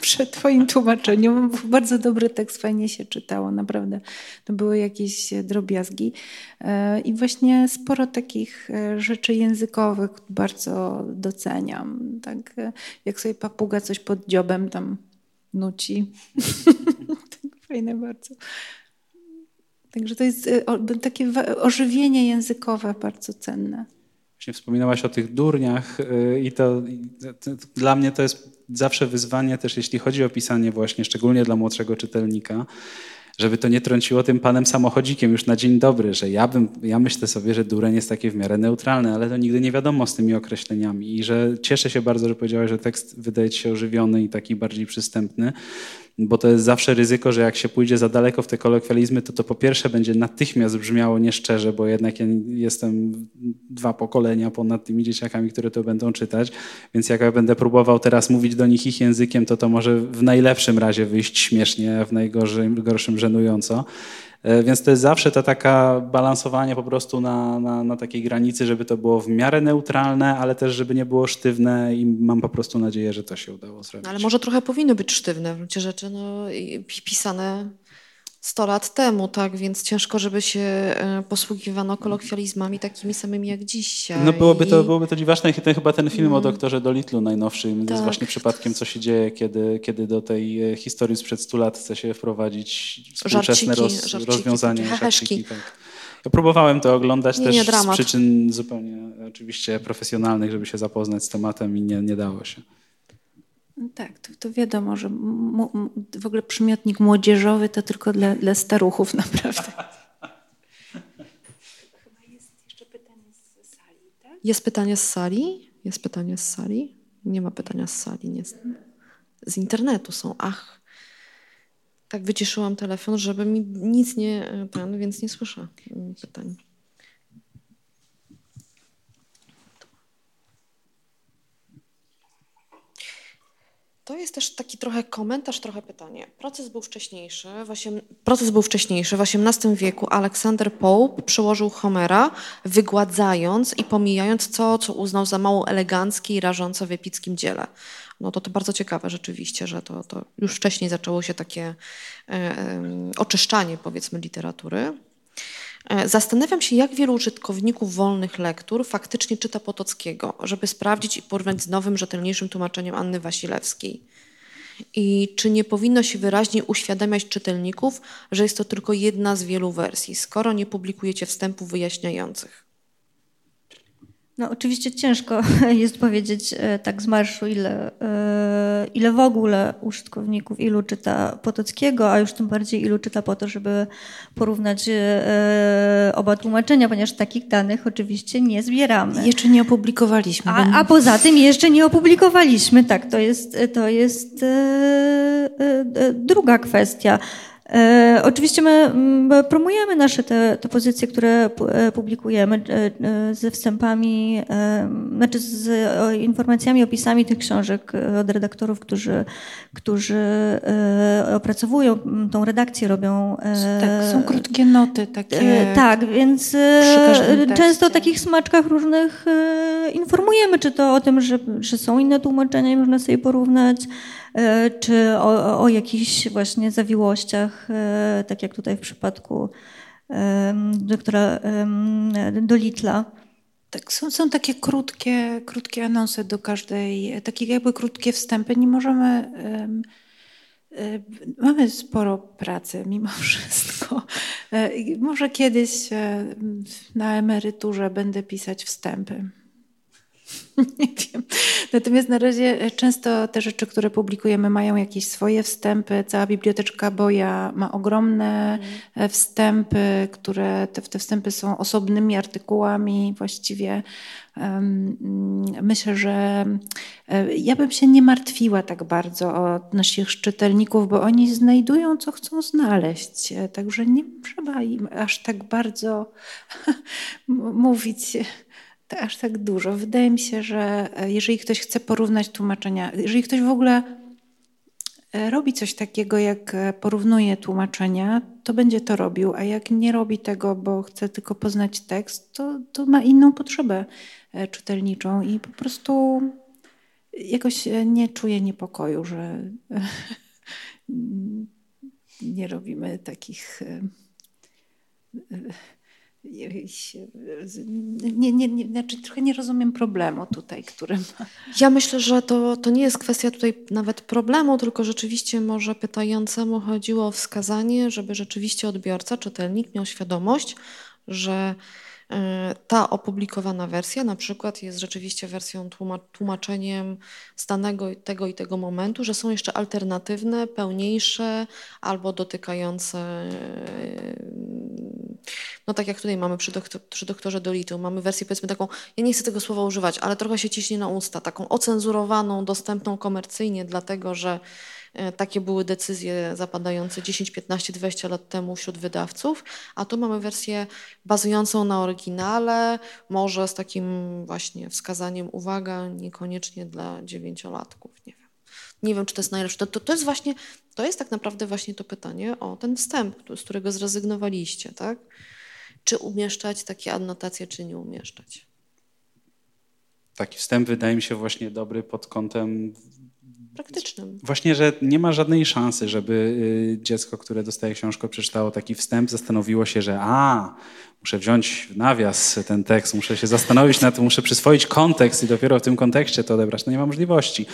przed twoim tłumaczeniem. Bardzo dobry tekst, fajnie się czytało, naprawdę. To były jakieś drobiazgi. E, I właśnie sporo takich e, rzeczy językowych bardzo doceniam. Tak e, jak sobie papuga coś pod dziobem tam nuci. tak fajne bardzo. Także to jest takie ożywienie językowe bardzo cenne. Właśnie wspominałaś o tych durniach i to, to dla mnie to jest zawsze wyzwanie też, jeśli chodzi o pisanie właśnie, szczególnie dla młodszego czytelnika, żeby to nie trąciło tym panem samochodzikiem już na dzień dobry, że ja, bym, ja myślę sobie, że dureń jest takie w miarę neutralne, ale to nigdy nie wiadomo z tymi określeniami i że cieszę się bardzo, że powiedziałeś, że tekst wydaje ci się ożywiony i taki bardziej przystępny, bo to jest zawsze ryzyko, że jak się pójdzie za daleko w te kolokwializmy, to to po pierwsze będzie natychmiast brzmiało nieszczerze, bo jednak ja jestem dwa pokolenia ponad tymi dzieciakami, które to będą czytać, więc jak ja będę próbował teraz mówić do nich ich językiem, to to może w najlepszym razie wyjść śmiesznie, a w najgorszym gorszym żenująco. E, więc to jest zawsze to taka balansowanie po prostu na, na, na, takiej granicy, żeby to było w miarę neutralne, ale też żeby nie było sztywne i mam po prostu nadzieję, że to się udało zrobić. No, ale może trochę powinny być sztywne w gruncie rzeczy, no, pisane 100 lat temu, tak, więc ciężko, żeby się e, posługiwano kolokwializmami takimi samymi jak dzisiaj. No byłoby to, byłoby to dziwaczne i ten, chyba ten film mm. o doktorze Dolitlu najnowszym tak. jest właśnie przypadkiem, co się dzieje, kiedy, kiedy do tej e, historii sprzed 100 lat chce się wprowadzić współczesne roz, żarciki, rozwiązanie. Żarciki, tak. Ja próbowałem to oglądać nie, też nie, z przyczyn zupełnie oczywiście profesjonalnych, żeby się zapoznać z tematem i nie, nie dało się. No tak, to, to wiadomo, że w ogóle przymiotnik młodzieżowy to tylko dla, dla staruchów naprawdę. Chyba jest jeszcze pytanie z sali, tak? Jest pytanie z sali? Jest pytanie z sali? Nie ma pytania z sali, nie. Z internetu są. Ach, tak wyciszyłam telefon, żeby mi nic nie ten, więc nie słyszę pytań. To jest też taki trochę komentarz, trochę pytanie. Proces był wcześniejszy. Osiem... Proces był wcześniejszy. W XVIII wieku Aleksander Pope przełożył Homera, wygładzając i pomijając to, co uznał za mało eleganckie i rażące w epickim dziele. No to to bardzo ciekawe rzeczywiście, że to, to już wcześniej zaczęło się takie e, e, oczyszczanie, powiedzmy, literatury. E, zastanawiam się, jak wielu użytkowników wolnych lektur faktycznie czyta Potockiego, żeby sprawdzić i porównać z nowym, rzetelniejszym tłumaczeniem Anny Wasilewskiej. I czy nie powinno się wyraźnie uświadamiać czytelników, że jest to tylko jedna z wielu wersji, skoro nie publikujecie wstępów wyjaśniających? No, oczywiście ciężko jest powiedzieć e, tak z marszu, ile, e, ile w ogóle użytkowników, ilu czyta Potockiego, a już tym bardziej ilu czyta po to, żeby porównać e, oba tłumaczenia, ponieważ takich danych oczywiście nie zbieramy. Jeszcze nie opublikowaliśmy. A, a poza tym jeszcze nie opublikowaliśmy, tak, to jest, to jest druga kwestia. E, oczywiście my promujemy nasze te, te pozycje, które e, publikujemy e, ze wstępami, znaczy z informacjami, opisami tych książek od redaktorów, którzy, którzy opracowują tą redakcję, robią. Tak, są krótkie noty takie. Tak, więc często o takich smaczkach różnych informujemy, czy to o tym, że, że są inne tłumaczenia i można sobie porównać. E, czy o, o jakichś właśnie zawiłościach, e, tak jak tutaj w przypadku doktora Dolitla. Tak, są, są takie krótkie, krótkie anonsy do każdej, takie jakby krótkie wstępy. Nie możemy. Um, Mamy sporo pracy mimo wszystko. Może kiedyś na emeryturze będę pisać wstępy. Nie wiem. Natomiast na razie e, często te rzeczy, które publikujemy, mają jakieś swoje wstępy. Cała biblioteczka Boja ma ogromne mm. wstępy, które te, te wstępy są osobnymi artykułami właściwie. Myślę, że e, ja bym się nie martwiła tak bardzo o naszych czytelników, bo oni znajdują, co chcą znaleźć. Także nie trzeba im aż tak bardzo mówić aż tak dużo. Wydaje mi się, że e, jeżeli ktoś chce porównać tłumaczenia, jeżeli ktoś w ogóle e, robi coś takiego, jak e, porównuje tłumaczenia, to będzie to robił, a jak nie robi tego, bo chce tylko poznać tekst, to, to ma inną potrzebę czytelniczą i po prostu jakoś nie czuje niepokoju, że nie robimy takich nie, nie, nie, znaczy trochę nie rozumiem problemu tutaj, który. Ja myślę, że to, to nie jest kwestia tutaj nawet problemu, tylko rzeczywiście może pytającemu chodziło o wskazanie, żeby rzeczywiście odbiorca, czytelnik miał świadomość, że ta opublikowana wersja na przykład jest rzeczywiście wersją tłumaczeniem z danego tego i tego momentu, że są jeszcze alternatywne, pełniejsze albo dotykające no tak jak tutaj mamy przy, doktor, przy doktorze Dolitu, mamy wersję powiedzmy taką, ja nie chcę tego słowa używać, ale trochę się ciśnie na usta, taką ocenzurowaną, dostępną komercyjnie, dlatego że e, takie były decyzje zapadające 10, 15, 20 lat temu wśród wydawców, a tu mamy wersję bazującą na oryginale, może z takim właśnie wskazaniem uwaga, niekoniecznie dla dziewięciolatków, nie wiem. Nie wiem, czy to jest najlepsze. To, to, to jest właśnie, to jest tak naprawdę właśnie to pytanie o ten wstęp, z którego zrezygnowaliście, tak? czy umieszczać takie adnotacje, czy nie umieszczać. Taki wstęp wydaje mi się właśnie dobry pod kątem praktycznym. Właśnie, że nie ma żadnej szansy, żeby y, dziecko, które dostaje książkę, przeczytało taki wstęp, zastanowiło się, że a, muszę wziąć w nawias ten tekst, muszę się zastanowić nad tym, muszę przyswoić kontekst i dopiero w tym kontekście to odebrać. No nie ma możliwości.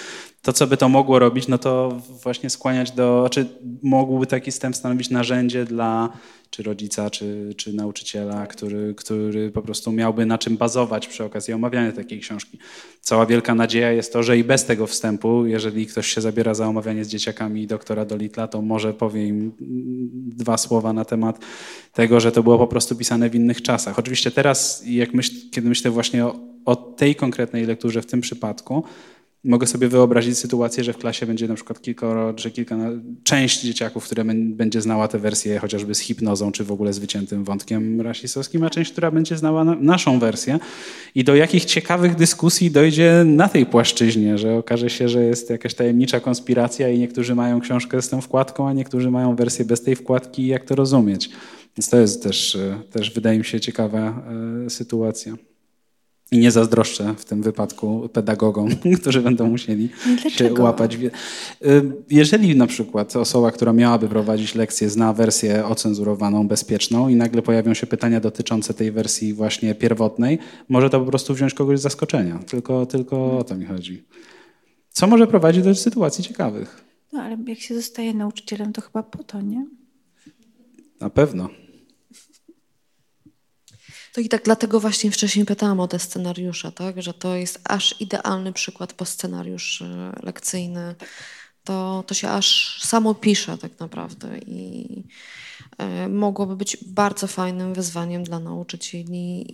To, co by to mogło robić, no to właśnie skłaniać do, czy znaczy mógłby taki wstęp stanowić narzędzie dla czy rodzica, czy, czy nauczyciela, który, który po prostu miałby na czym bazować przy okazji omawiania takiej książki. Cała wielka nadzieja jest to, że i bez tego wstępu, jeżeli ktoś się zabiera za omawianie z dzieciakami doktora Dolitla, to może powie im dwa słowa na temat tego, że to było po prostu pisane w innych czasach. Oczywiście teraz, jak myśl, kiedy myślę właśnie o, o tej konkretnej lekturze w tym przypadku, Mogę sobie wyobrazić sytuację, że w klasie będzie na przykład kilkoro, czy kilka, część dzieciaków, które będzie znała tę wersję chociażby z hipnozą, czy w ogóle z wyciętym wątkiem rasistowskim, a część, która będzie znała na, naszą wersję. I do jakich ciekawych dyskusji dojdzie na tej płaszczyźnie, że okaże się, że jest jakaś tajemnicza konspiracja i niektórzy mają książkę z tą wkładką, a niektórzy mają wersję bez tej wkładki i jak to rozumieć. Więc to jest też, też wydaje mi się, ciekawa e, sytuacja. I nie zazdroszczę w tym wypadku pedagogom, którzy będą musieli Dlaczego? się łapać. Jeżeli na przykład osoba, która miałaby prowadzić lekcję, zna wersję ocenzurowaną, bezpieczną i nagle pojawią się pytania dotyczące tej wersji właśnie pierwotnej, może to po prostu wziąć kogoś z zaskoczenia. Tylko, tylko o to mi chodzi. Co może prowadzić do sytuacji ciekawych? No ale jak się zostaje nauczycielem, to chyba po to, nie? Na pewno. To i tak dlatego właśnie wcześniej pytałam o te scenariusze, tak? że to jest aż idealny przykład po scenariusz e, lekcyjny. To, to się aż samo pisze tak naprawdę i e, mogłoby być bardzo fajnym wyzwaniem dla nauczycieli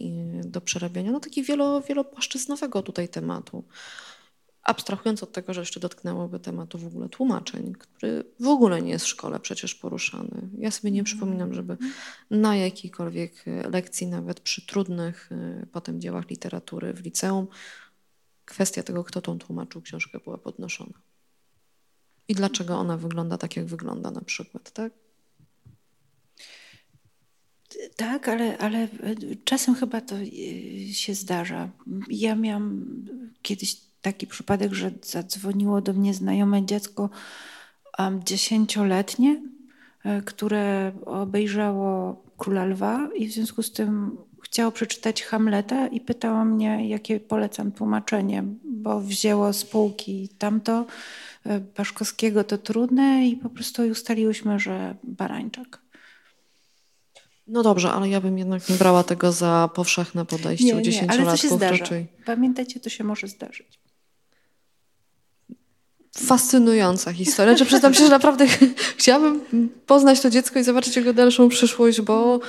do przerabiania no, takiego wielo, wielopłaszczyznowego tutaj tematu abstrahując od tego, że jeszcze dotknęłoby tematu w ogóle tłumaczeń, który w ogóle nie jest w szkole przecież poruszany. Ja sobie nie przypominam, żeby na jakiejkolwiek lekcji, nawet przy trudnych y, potem dziełach literatury w liceum, kwestia tego, kto tą tłumaczył książkę była podnoszona. I dlaczego ona wygląda tak, jak wygląda na przykład, tak? Tak, ale, ale czasem chyba to y, się zdarza. Ja miałam kiedyś taki przypadek, że zadzwoniło do mnie znajome dziecko dziesięcioletnie, e, które obejrzało Króla Lwa i w związku z tym chciało przeczytać Hamleta i pytało mnie, jakie polecam tłumaczenie, bo wzięło z półki tamto, e, Paszkowskiego to trudne i po prostu ustaliłyśmy, że Barańczak. No dobrze, ale ja bym jednak nie brała tego za powszechne podejście Nie, u nie, ale to się dziesięciolatków zdarza. raczej. Pamiętajcie, to się może zdarzyć. Fascynująca historia. Czy przyznam się, że naprawdę chciałabym poznać to dziecko i zobaczyć jego dalszą przyszłość, bo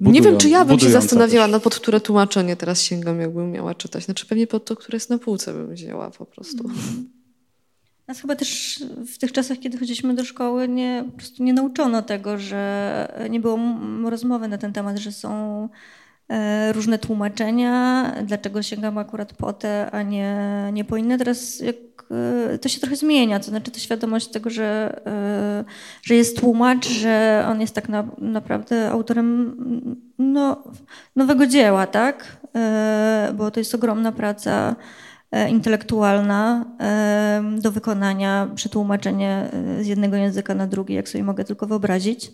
nie wiem, czy ja bym się zastanawiała, też. na pod które tłumaczenie teraz sięgam, jakbym miała czytać. Znaczy pewnie pod to, które jest na półce bym wzięła po prostu. Nas chyba też w tych czasach, kiedy chodziliśmy do szkoły, nie, po prostu nie nauczono tego, że nie było rozmowy na ten temat, że są różne tłumaczenia, dlaczego sięgamy akurat po te, a nie, nie po inne. Teraz jak, e, to się trochę zmienia, to znaczy to świadomość tego, że, e, że jest tłumacz, że on jest tak na, naprawdę autorem mm, no, nowego dzieła, tak? E, Bo to jest ogromna praca e, intelektualna e, do wykonania, przetłumaczenie e, z jednego języka na drugi, jak sobie mogę tylko wyobrazić.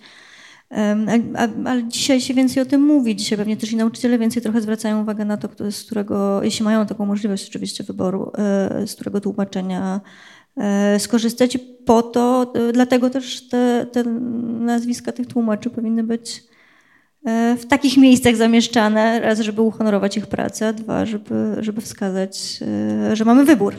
Ale dzisiaj się więcej o tym mówi. Dzisiaj pewnie też i nauczyciele więcej trochę zwracają uwagę na to, z którego, jeśli mają taką możliwość oczywiście wyboru, e, z którego tłumaczenia e, skorzystać. Po to, e, dlatego też te, te nazwiska tych tłumaczy powinny być w takich miejscach zamieszczane, raz, żeby uhonorować ich pracę, a dwa, żeby, żeby wskazać, że mamy wybór.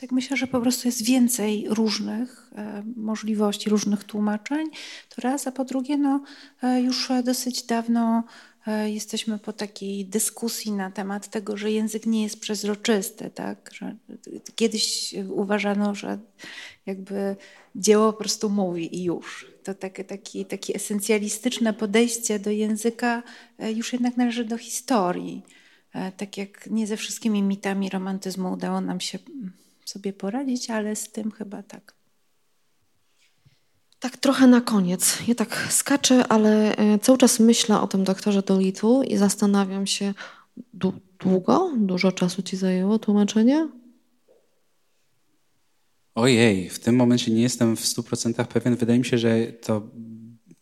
Tak myślę, że po prostu jest więcej różnych e, możliwości, różnych tłumaczeń. To raz, a po drugie, no, e, już dosyć dawno e, jesteśmy po takiej dyskusji na temat tego, że język nie jest przezroczysty, tak? Że kiedyś uważano, że jakby dzieło po prostu mówi i już. To takie, taki, takie esencjalistyczne podejście do języka już jednak należy do historii. Tak jak nie ze wszystkimi mitami romantyzmu udało nam się mm, sobie poradzić, ale z tym chyba tak. Tak trochę na koniec. Ja tak skaczę, ale e, cały czas myślę o tym doktorze Dolitu i zastanawiam się, dłu- długo, dużo czasu ci zajęło tłumaczenie? Ojej, w tym momencie nie jestem w 100% pewien. Wydaje mi się, że to,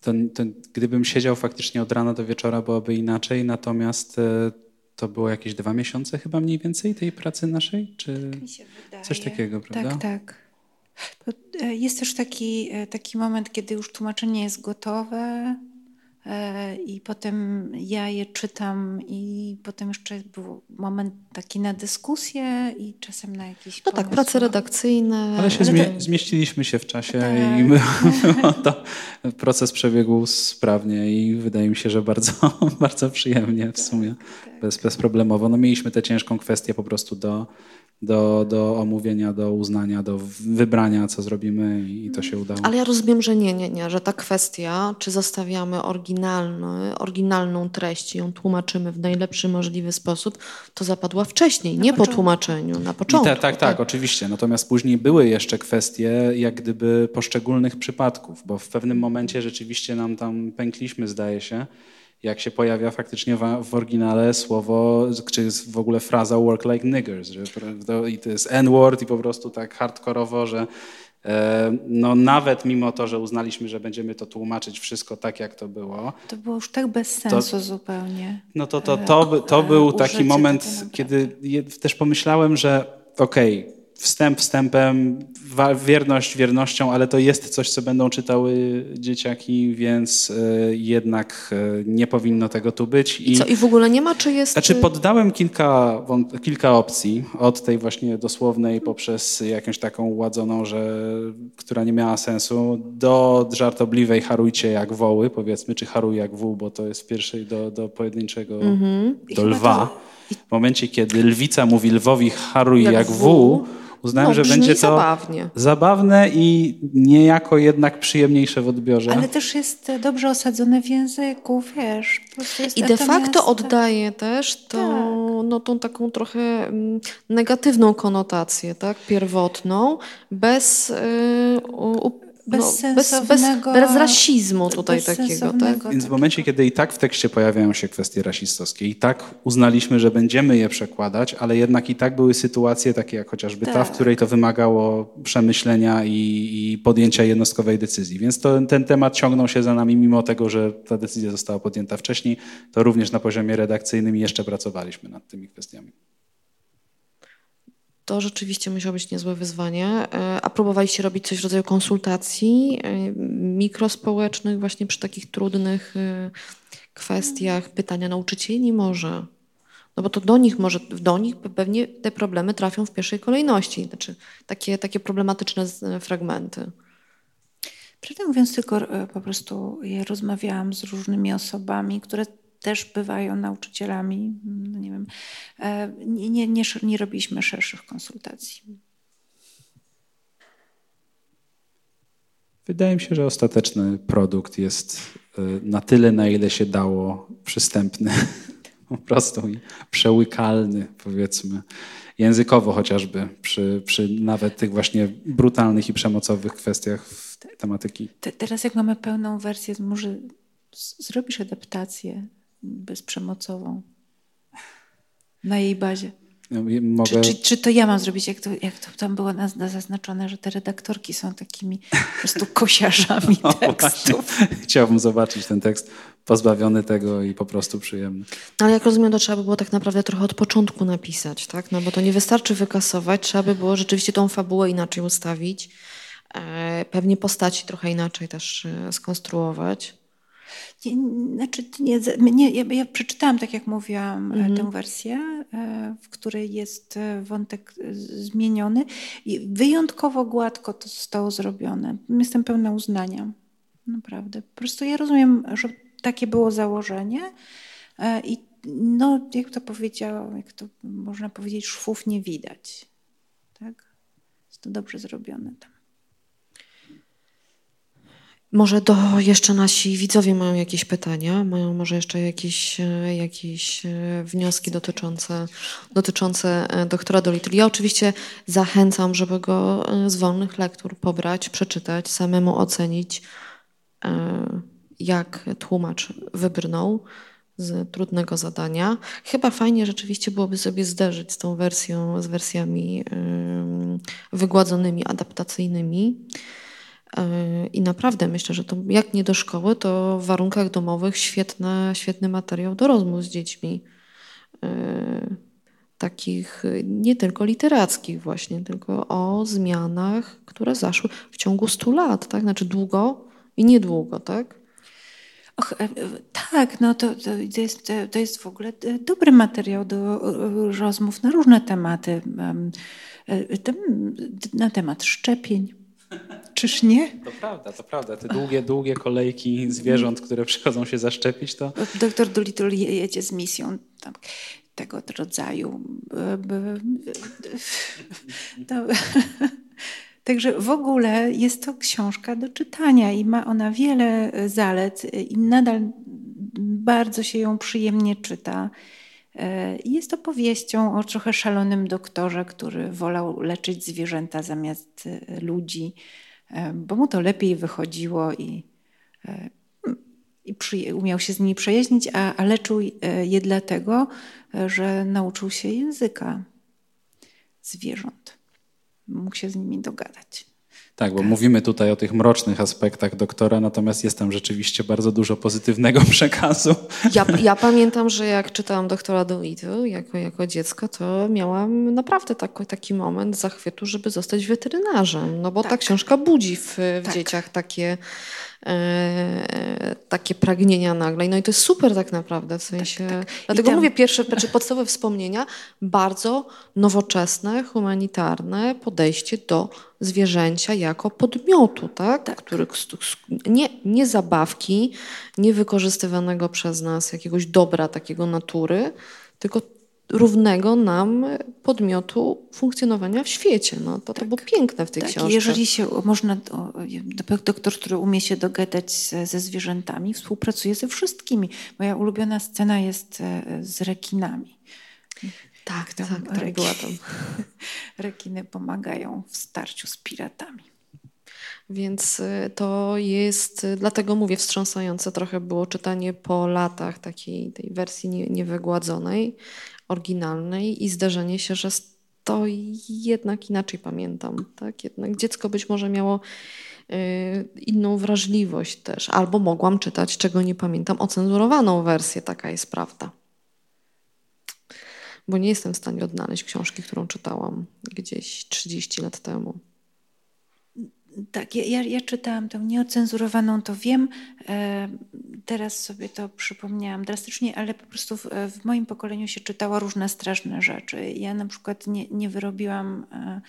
to, to gdybym siedział faktycznie od rana do wieczora, byłoby inaczej. Natomiast e, to było jakieś dwa miesiące chyba mniej więcej tej pracy naszej? Czy... Mi się wydaje. Coś takiego, prawda? Tak, tak. Jest też taki, e, taki moment, kiedy już tłumaczenie jest gotowe i potem ja je czytam i potem jeszcze był moment taki na dyskusję i czasem na jakiś No tak, prace redakcyjne. Ale się Ale zmie- to- zmieściliśmy się w czasie Tak. i my, to, proces przebiegł sprawnie i wydaje mi się, że bardzo, bardzo przyjemnie w sumie, bez, bezproblemowo. No mieliśmy tę ciężką kwestię po prostu do, do, do omówienia, do uznania, do wybrania, co zrobimy i to się udało. Ale ja rozumiem, że nie, nie, nie, że ta kwestia, czy zostawiamy oryginalny, oryginalną treść i ją tłumaczymy w najlepszy możliwy sposób, to zapadła wcześniej, nie po początku. tłumaczeniu, na początku. tak, tak, tak, oczywiście. Natomiast później były jeszcze kwestie jak gdyby poszczególnych przypadków, bo w pewnym momencie rzeczywiście nam tam pękliśmy, zdaje się, jak się pojawia faktycznie w, oryginale słowo, czy w ogóle fraza work like niggers, że to, i to jest n-word i po prostu tak hardkorowo, że e, no nawet mimo to, że uznaliśmy, że będziemy to tłumaczyć wszystko tak, jak to było, To było już tak bez sensu zupełnie. no to, to, to, by- to e, był taki moment, kiedy je, też pomyślałem, że okej, wstęp wstępem, wierność wiernością, ale to jest coś, co będą czytały dzieciaki, więc e, jednak e, nie powinno tego tu być. I co, i w ogóle nie ma, czy jest... Znaczy poddałem kilka, kilka opcji, od tej właśnie dosłownej poprzez jakąś taką ładzoną, że, która nie miała sensu, do żartobliwej harujcie jak woły, powiedzmy, czy haruj jak wół, bo to jest pierwszej do, do pojedynczego, I do chyba lwa. to- W momencie, kiedy lwica mówi lwowi haruj jak, Jak wół, wół. Uznałem, no, że będzie to zabawnie. zabawne i niejako jednak przyjemniejsze w odbiorze. Ale też jest e, dobrze osadzone w języku, wiesz. po prostu jest I de facto oddaje też to, Tak. no, tą taką trochę mm, negatywną konotację, tak, pierwotną, bez y, u, bezsensownego... No, bez, bez, bez rasizmu tutaj takiego, tak? Więc w momencie, kiedy i tak w tekście pojawiają się kwestie rasistowskie i tak uznaliśmy, że będziemy je przekładać, ale jednak i tak były sytuacje takie jak chociażby tak. ta, w której to wymagało przemyślenia i, i podjęcia jednostkowej decyzji. Więc to, ten temat ciągnął się za nami, mimo tego, że ta decyzja została podjęta wcześniej, to również na poziomie redakcyjnym jeszcze pracowaliśmy nad tymi kwestiami. To rzeczywiście musiało być niezłe wyzwanie. E, a próbowaliście robić coś w rodzaju konsultacji e, mikrospołecznych właśnie przy takich trudnych e, kwestiach pytania nauczycieli może? No bo to do nich może, do nich pewnie te problemy trafią w pierwszej kolejności, znaczy takie, takie problematyczne fragmenty. Prawdę mówiąc, tylko po prostu ja rozmawiałam z różnymi osobami, które też bywają nauczycielami. No nie wiem, e, nie, nie, nie, nie robiliśmy szerszych konsultacji. Wydaje mi się, że ostateczny produkt jest e, na tyle, na ile się dało, przystępny, po prostu i przełykalny, powiedzmy, językowo chociażby, przy, przy nawet tych właśnie brutalnych i przemocowych kwestiach tematyki. Te, teraz jak mamy pełną wersję, może zrobisz adaptację bezprzemocową na jej bazie. Mogę... Czy, czy, czy, to ja mam zrobić, jak to, jak to tam było zaznaczone, że te redaktorki są takimi po prostu kosiarzami no, tekstów. Chciałbym zobaczyć ten tekst pozbawiony tego i po prostu przyjemny. No, ale jak rozumiem, to trzeba by było tak naprawdę trochę od początku napisać, tak? No bo to nie wystarczy wykasować, trzeba by było rzeczywiście tą fabułę inaczej ustawić, e, pewnie postaci trochę inaczej też e, skonstruować. Nie, znaczy, nie, nie, ja, ja, przeczytałam, tak jak mówiłam, mm -hmm. tę wersję, e, w której jest e, wątek zmieniony i wyjątkowo gładko to zostało zrobione. Jestem pełna uznania, naprawdę. Po prostu ja rozumiem, że takie było założenie i no, jak to powiedziałam, jak to można powiedzieć, szwów nie widać. Tak? Jest to dobrze zrobione tam. Może do jeszcze nasi widzowie mają jakieś pytania, mają może jeszcze jakieś, e, jakieś e, wnioski dotyczące, dotyczące e, doktora Dolittle. Ja oczywiście zachęcam, żeby go z wolnych lektur pobrać, przeczytać, samemu ocenić, jak tłumacz wybrnął z trudnego zadania. Chyba fajnie rzeczywiście byłoby sobie zderzyć z tą wersją, z wersjami wygładzonymi, adaptacyjnymi. E, I naprawdę myślę, że to jak nie do szkoły, to w warunkach domowych świetne, świetny materiał do rozmów z dziećmi. E, takich nie tylko literackich właśnie, tylko o zmianach, które zaszły w ciągu stu lat, tak? Znaczy długo i niedługo, tak? Och, e, tak, no to, to, jest, to jest w ogóle dobry materiał do rozmów na różne tematy. Na temat szczepień, Czyż nie? To prawda, to prawda. Te długie, długie kolejki zwierząt, które przychodzą się zaszczepić, to... Doktor Dolittle jedzie z misją tam, tego rodzaju. Także w ogóle jest to książka do czytania i ma ona wiele zalet i nadal bardzo się ją przyjemnie czyta. Jest opowieścią o trochę szalonym doktorze, który wolał leczyć zwierzęta zamiast ludzi bo mu to lepiej wychodziło i, e, i przy, umiał się z nimi przejaźnić, a, a leczył e, je dlatego, że nauczył się języka zwierząt. Mógł się z nimi dogadać. Tak, bo mówimy tutaj o tych mrocznych aspektach doktora, natomiast jest tam rzeczywiście bardzo dużo pozytywnego przekazu. Ja, ja pamiętam, że jak czytałam doktora Dolittle jako, jako dziecko, to miałam naprawdę taki, taki moment zachwytu, żeby zostać weterynarzem, no bo tak. ta książka budzi w, w tak. dzieciach takie takie pragnienia nagle. No i to jest super tak naprawdę, w sensie... Tak, tak. Dlatego tam... mówię pierwsze, znaczy podstawowe wspomnienia, bardzo nowoczesne, humanitarne podejście do zwierzęcia jako podmiotu, tak? tak. Który, nie, nie zabawki, nie wykorzystywanego przez nas jakiegoś dobra takiego natury, tylko równego nam podmiotu funkcjonowania w świecie. No, to, tak. to było piękne w tej tak, książce. Jeżeli się można, doktor, który umie się dogadać ze, ze zwierzętami, współpracuje ze wszystkimi. Moja ulubiona scena jest e, z rekinami. Tak, tam tak, tak tam. Rekiny pomagają w starciu z piratami. Więc y, to jest, y, dlatego mówię, wstrząsające trochę było czytanie po latach takiej tej wersji nie, niewygładzonej, oryginalnej i zdarzenie się, że to jednak inaczej pamiętam. Tak? Jednak dziecko być może miało y, inną wrażliwość też, albo mogłam czytać, czego nie pamiętam, ocenzurowaną wersję, taka jest prawda. Bo nie jestem w stanie odnaleźć książki, którą czytałam gdzieś 30 lat temu. Tak, ja, ja, czytałam tą nieocenzurowaną, to wiem. E, teraz sobie to przypomniałam drastycznie, ale po prostu w, w, moim pokoleniu się czytało różne straszne rzeczy. Ja na przykład nie, nie wyrobiłam e,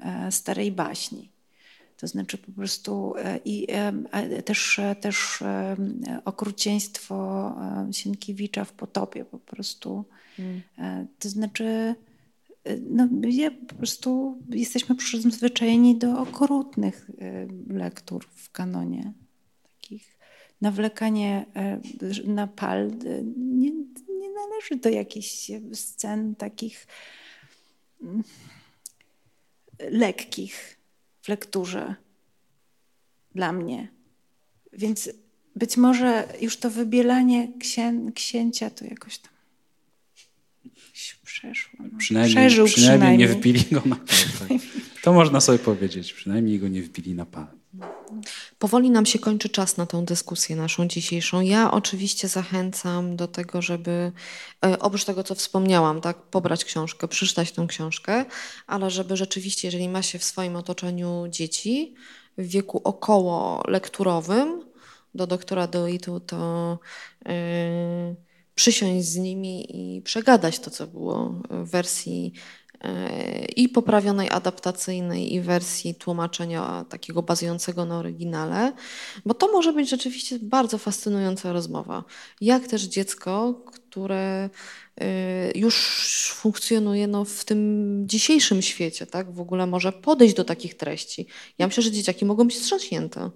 e, starej baśni. To znaczy po prostu i też, też okrucieństwo Sienkiewicza w Potopie po prostu. Hmm. To znaczy no, ja po prostu jesteśmy przyzwyczajeni do okrutnych e, lektur w kanonie. Takich nawlekanie e, na pal e, nie, nie należy do jakichś scen takich mm, lekkich w lekturze dla mnie. Więc być może już to wybielanie księ, księcia to jakoś tam przeszło. No. Przynajmniej, Przeżył przynajmniej, przynajmniej, nie wbili go na pal. Tak. To można sobie powiedzieć. Przynajmniej go nie wbili na pal. Powoli nam się kończy czas na tą dyskusję naszą dzisiejszą. Ja oczywiście zachęcam do tego, żeby e, oprócz tego, co wspomniałam, tak, pobrać książkę, przeczytać tę książkę, ale żeby rzeczywiście, jeżeli ma się w swoim otoczeniu dzieci w wieku około lekturowym, do doktora Doitu, to yy, przysiąść z nimi i przegadać to, co było w wersji e, i poprawionej adaptacyjnej, i wersji tłumaczenia takiego bazującego na oryginale, bo to może być rzeczywiście bardzo fascynująca rozmowa. Jak też dziecko, które e, już funkcjonuje no, w tym dzisiejszym świecie, tak, w ogóle może podejść do takich treści. Ja myślę, że dzieciaki mogą być wstrząśnięte.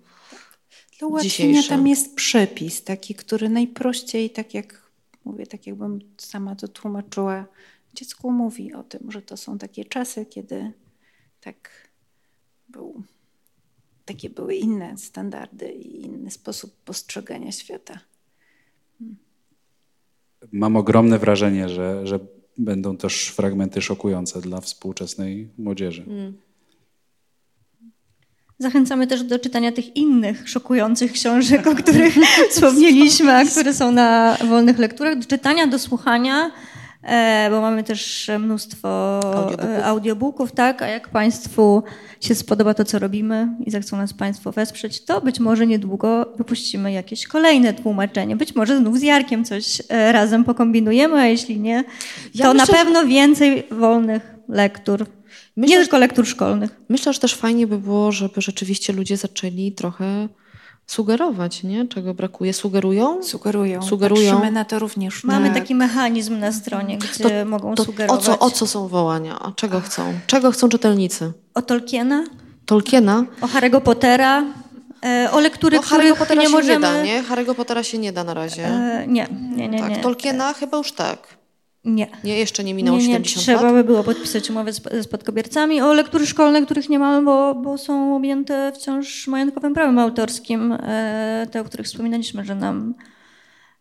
Dla ułatwienia tam jest przepis, taki, który najprościej, tak jak Mówię tak, jakbym sama to tłumaczyła. Dziecku mówi o tym, że to są takie czasy, kiedy tak był, takie były inne standardy i inny sposób postrzegania świata. Hmm. Mam ogromne wrażenie, że, że będą też fragmenty szokujące dla współczesnej młodzieży. Hmm. Zachęcamy też do czytania tych innych szokujących książek, o których wspomnieliśmy, a które są na wolnych lekturach, do czytania, do słuchania, e, bo mamy też mnóstwo audiobooków. audiobooków, tak? A jak Państwu się spodoba to, co robimy i zechcą nas Państwo wesprzeć, to być może niedługo wypuścimy jakieś kolejne tłumaczenie. Być może znów z Jarkiem coś e, razem pokombinujemy, a jeśli nie, to ja myślę, na pewno więcej wolnych lektur Myślę, nie tylko lektur szkolnych. Myślę, że też fajnie by było, żeby rzeczywiście ludzie zaczęli trochę sugerować, nie? czego brakuje. Sugerują? Sugerują. Sugerują. Patrzymy na to również. Mamy na... taki mechanizm na stronie, gdzie to, mogą to sugerować. O co, o co są wołania? A czego chcą? Czego chcą czytelnicy? O Tolkiena. Tolkiena? O Harry'ego Pottera. E, o lektury, o których Pottera nie się możemy... nie da, nie? Harry'ego Pottera się nie da na razie. E, nie, nie, nie. Tak, nie. Tolkiena chyba już tak. Nie. Nie, jeszcze nie minęło nie, nie, 70 trzeba lat? by było podpisać umowę z, spadkobiercami o lektury szkolne, których nie mamy, bo, bo są objęte wciąż majątkowym prawem autorskim, e, te, o których wspominaliśmy, że nam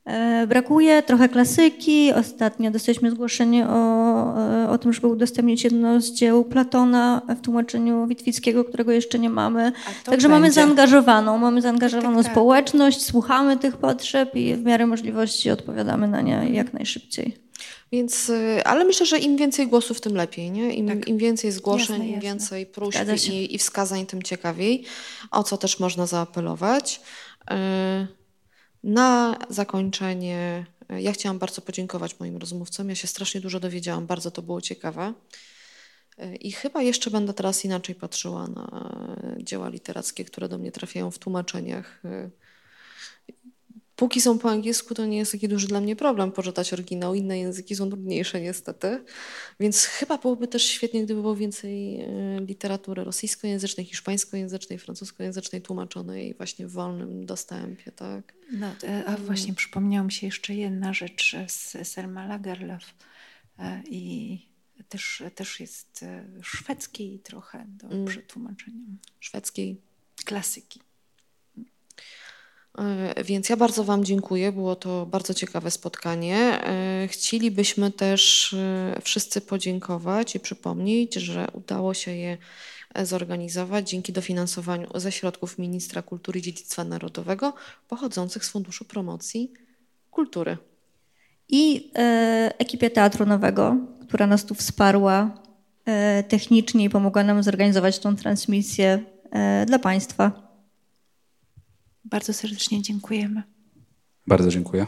e, brakuje. Trochę klasyki. Ostatnio dostaliśmy zgłoszenie o, e, o tym, żeby udostępnić jedno z dzieł Platona w tłumaczeniu Witwickiego, którego jeszcze nie mamy. Także będzie. mamy zaangażowaną, mamy zaangażowaną tak, tak, tak. społeczność, słuchamy tych potrzeb i w miarę możliwości odpowiadamy na nie jak najszybciej. Więc, y, ale myślę, że im więcej głosów, tym lepiej. Nie? Im, tak. im więcej zgłoszeń, jasne, im jasne. więcej próśb i, i, wskazań, tym ciekawiej. O co też można zaapelować. Y, na zakończenie y, ja chciałam bardzo podziękować moim rozmówcom. Ja się strasznie dużo dowiedziałam, bardzo to było ciekawe. I chyba jeszcze będę teraz inaczej patrzyła na dzieła literackie, które do mnie trafiają w tłumaczeniach póki są po angielsku, to nie jest taki duży dla mnie problem poczytać oryginał. Inne języki są trudniejsze niestety. Więc chyba byłoby też świetnie, gdyby było więcej e, literatury rosyjskojęzycznej, hiszpańskojęzycznej, francuskojęzycznej tłumaczonej właśnie w wolnym dostępie. Tak? No, e, a właśnie przypomniała mi się jeszcze jedna rzecz z Selma Lagerlöf e, i też, też jest szwedzkiej trochę do mm. przetłumaczenia. Szwedzkiej. klasyki. E, więc ja bardzo Wam dziękuję. Było to bardzo ciekawe spotkanie. E, chcielibyśmy też e, wszyscy podziękować i przypomnieć, że udało się je zorganizować dzięki dofinansowaniu ze środków Ministra Kultury i Dziedzictwa Narodowego pochodzących z Funduszu Promocji Kultury. I e, ekipie Teatru Nowego, która nas tu wsparła e, technicznie i pomogła nam zorganizować tą transmisję e, dla Państwa. Bardzo serdecznie dziękujemy. Bardzo dziękuję.